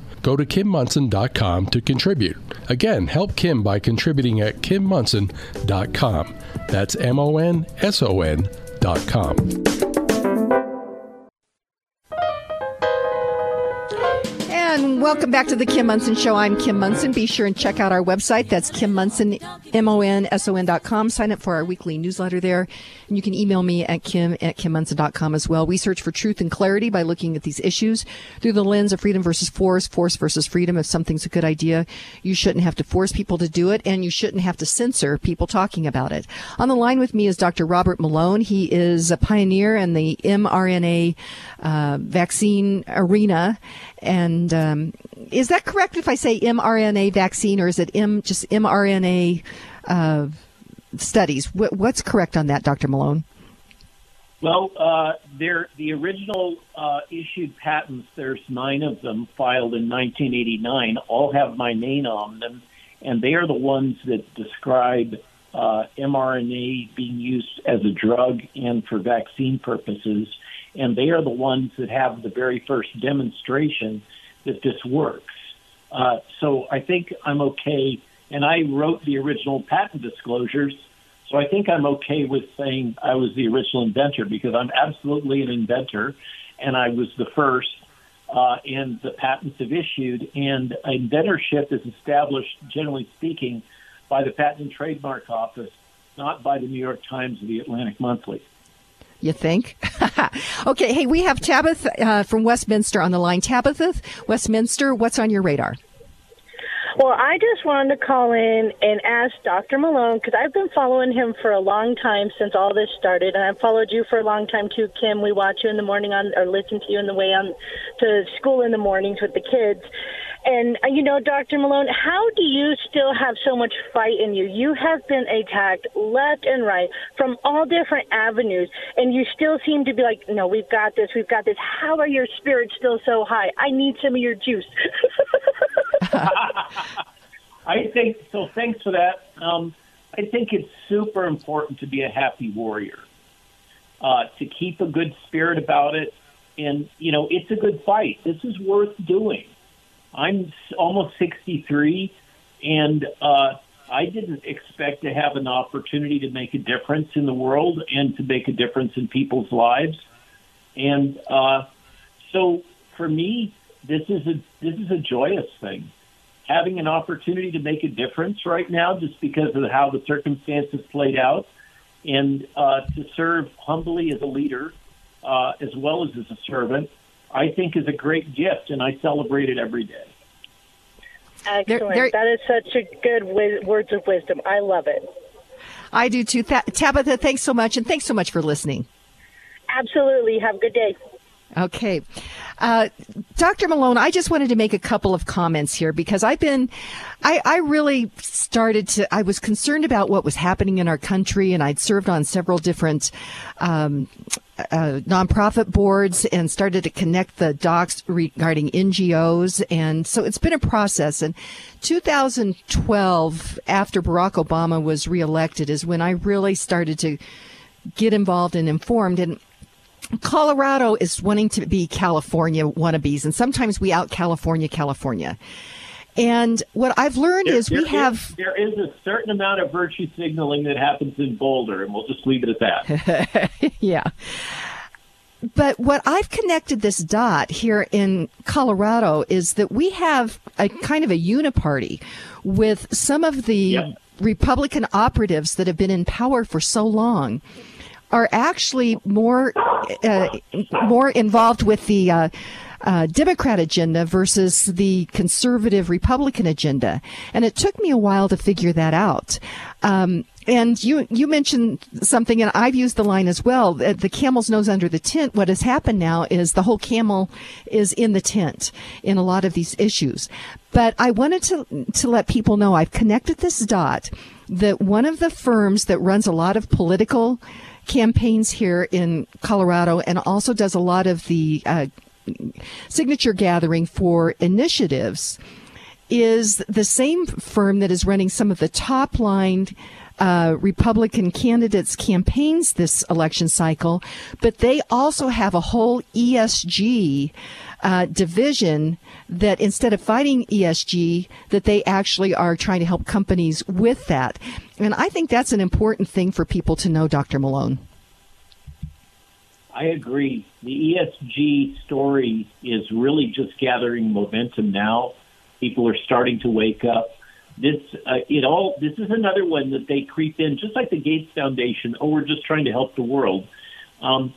Go to kimmonson.com to contribute. Again, help Kim by contributing at kimmonson.com. That's M O N S O N.com. welcome back to the Kim Monson Show. I'm Kim Monson. Be sure and check out our website. That's Kim Monson, M-O-N-S-O-N dot com. Sign up for our weekly newsletter there. And you can email me at kim at kimmonson.com as well. We search for truth and clarity by looking at these issues through the lens of freedom versus force, force versus freedom. If something's a good idea, you shouldn't have to force people to do it, and you shouldn't have to censor people talking about it. On the line with me is Dr. Robert Malone. He is a pioneer in the mRNA uh, vaccine arena. And um, is that correct if I say mRNA vaccine, or is it M just mRNA uh, studies? What, what's correct on that, Dr. Malone? Well, uh, the original uh, issued patents, there's nine of them filed in 1989, all have my name on them, and they are the ones that describe uh, mRNA being used as a drug and for vaccine purposes and they are the ones that have the very first demonstration that this works. Uh, so I think I'm okay, and I wrote the original patent disclosures, so I think I'm okay with saying I was the original inventor because I'm absolutely an inventor, and I was the first. Uh, and the patents have issued, and inventorship is established, generally speaking, by the Patent and Trademark Office, not by the New York Times or the Atlantic Monthly. You think? <laughs> okay. Hey, we have Tabitha uh, from Westminster on the line. Tabitha, Westminster, what's on your radar? Well, I just wanted to call in and ask Dr. Malone because I've been following him for a long time since all this started, and I've followed you for a long time too, Kim. We watch you in the morning on or listen to you in the way on to school in the mornings with the kids. And, uh, you know, Dr. Malone, how do you still have so much fight in you? You have been attacked left and right from all different avenues, and you still seem to be like, no, we've got this, we've got this. How are your spirits still so high? I need some of your juice. <laughs> I think so. Thanks for that. Um, I think it's super important to be a happy warrior, uh, to keep a good spirit about it. And, you know, it's a good fight. This is worth doing. I'm almost 63, and uh, I didn't expect to have an opportunity to make a difference in the world and to make a difference in people's lives. And uh, so, for me, this is a this is a joyous thing. Having an opportunity to make a difference right now, just because of how the circumstances played out, and uh, to serve humbly as a leader, uh, as well as as a servant, I think is a great gift, and I celebrate it every day. Excellent. They're, they're, that is such a good w- words of wisdom. I love it. I do too. Th- Tabitha, thanks so much, and thanks so much for listening. Absolutely. Have a good day. Okay. Uh, Dr. Malone, I just wanted to make a couple of comments here because I've been, I, I really started to, I was concerned about what was happening in our country and I'd served on several different, um, uh, nonprofit boards and started to connect the docs regarding NGOs. And so it's been a process. And 2012, after Barack Obama was reelected, is when I really started to get involved and informed. And Colorado is wanting to be California wannabes, and sometimes we out California California. And what I've learned there, is we there have is, there is a certain amount of virtue signaling that happens in Boulder, and we'll just leave it at that. <laughs> yeah. But what I've connected this dot here in Colorado is that we have a kind of a uniparty with some of the yeah. Republican operatives that have been in power for so long are actually more uh, more involved with the uh, uh, Democrat agenda versus the conservative Republican agenda. And it took me a while to figure that out. Um, and you you mentioned something, and I've used the line as well. That the camel's nose under the tent. What has happened now is the whole camel is in the tent in a lot of these issues. But I wanted to to let people know I've connected this dot that one of the firms that runs a lot of political campaigns here in Colorado and also does a lot of the uh, signature gathering for initiatives is the same firm that is running some of the top line uh, Republican candidates' campaigns this election cycle, but they also have a whole ESG uh, division that instead of fighting ESG, that they actually are trying to help companies with that. And I think that's an important thing for people to know, Dr. Malone. I agree. The ESG story is really just gathering momentum now. People are starting to wake up this uh, it all this is another one that they creep in just like the Gates Foundation. Oh, we're just trying to help the world. Um,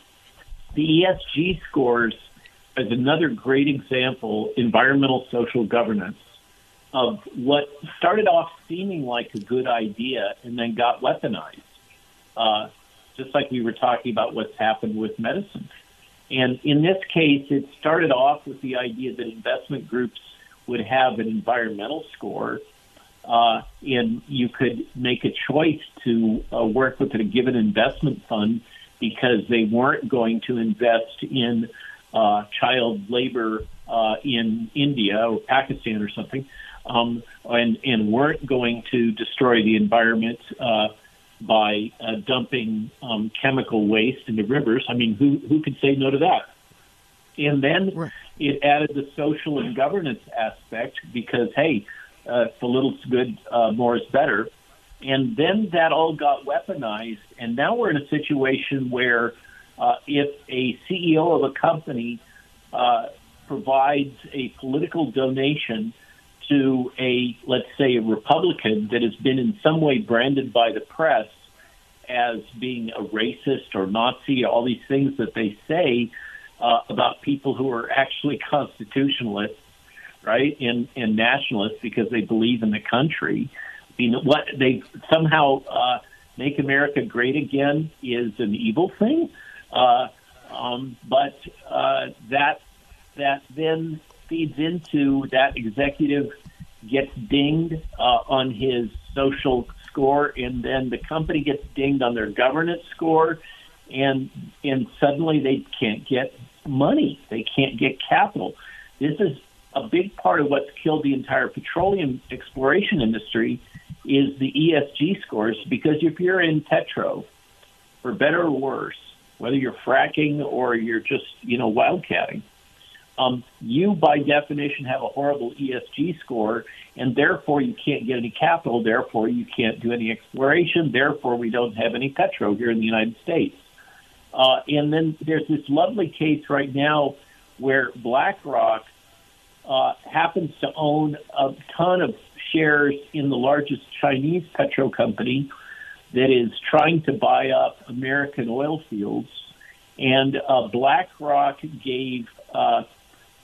the ESG scores is another great example, environmental social governance, of what started off seeming like a good idea and then got weaponized. Uh, just like we were talking about what's happened with medicine. And in this case, it started off with the idea that investment groups would have an environmental score uh, and you could make a choice to uh, work with a given investment fund because they weren't going to invest in uh, child labor uh, in India or Pakistan or something, um, and, and weren't going to destroy the environment uh, by uh, dumping um, chemical waste into rivers. I mean, who who could say no to that? And then right. it added the social and governance aspect because hey, uh, the little's good, uh, more is better. And then that all got weaponized, and now we're in a situation where uh, if a CEO of a company uh, provides a political donation to a, let's say, a Republican that has been in some way branded by the press as being a racist or Nazi, all these things that they say uh, about people who are actually constitutionalists, right, and, and nationalists because they believe in the country. I mean, what they somehow uh, make America great again is an evil thing, uh, um, but uh, that that then feeds into that executive gets dinged uh, on his social score, and then the company gets dinged on their governance score, and and suddenly they can't get money, they can't get capital. This is a big part of what's killed the entire petroleum exploration industry is the ESG scores because if you're in petro, for better or worse, whether you're fracking or you're just you know wildcatting, um, you by definition have a horrible ESG score, and therefore you can't get any capital. Therefore you can't do any exploration. Therefore we don't have any petro here in the United States. Uh, and then there's this lovely case right now where BlackRock uh, happens to own a ton of shares in the largest Chinese petro company that is trying to buy up American oil fields. And uh, BlackRock gave uh,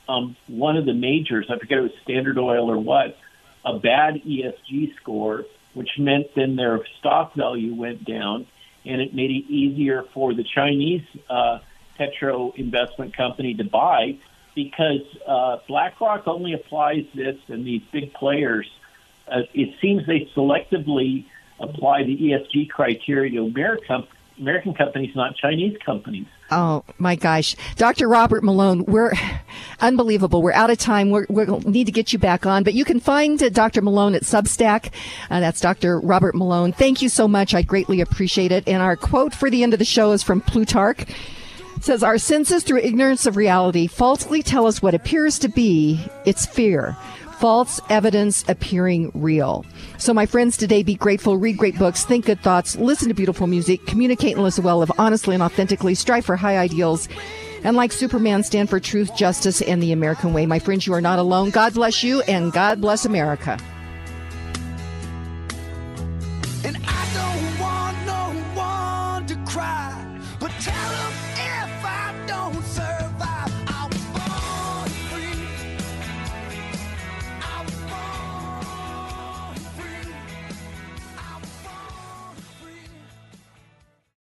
um, one of the majors, I forget it was Standard Oil or what, a bad ESG score, which meant then their stock value went down, and it made it easier for the Chinese uh, petro investment company to buy because uh, BlackRock only applies this, and these big players, uh, it seems they selectively apply the ESG criteria to American, American companies, not Chinese companies. Oh my gosh, Dr. Robert Malone, we're <laughs> unbelievable. We're out of time. we we need to get you back on, but you can find uh, Dr. Malone at Substack. Uh, that's Dr. Robert Malone. Thank you so much. I greatly appreciate it. And our quote for the end of the show is from Plutarch says our senses through ignorance of reality falsely tell us what appears to be its fear false evidence appearing real. So, my friends, today be grateful, read great books, think good thoughts, listen to beautiful music, communicate and listen well, live honestly and authentically, strive for high ideals, and like Superman, stand for truth, justice, and the American way. My friends, you are not alone. God bless you, and God bless America.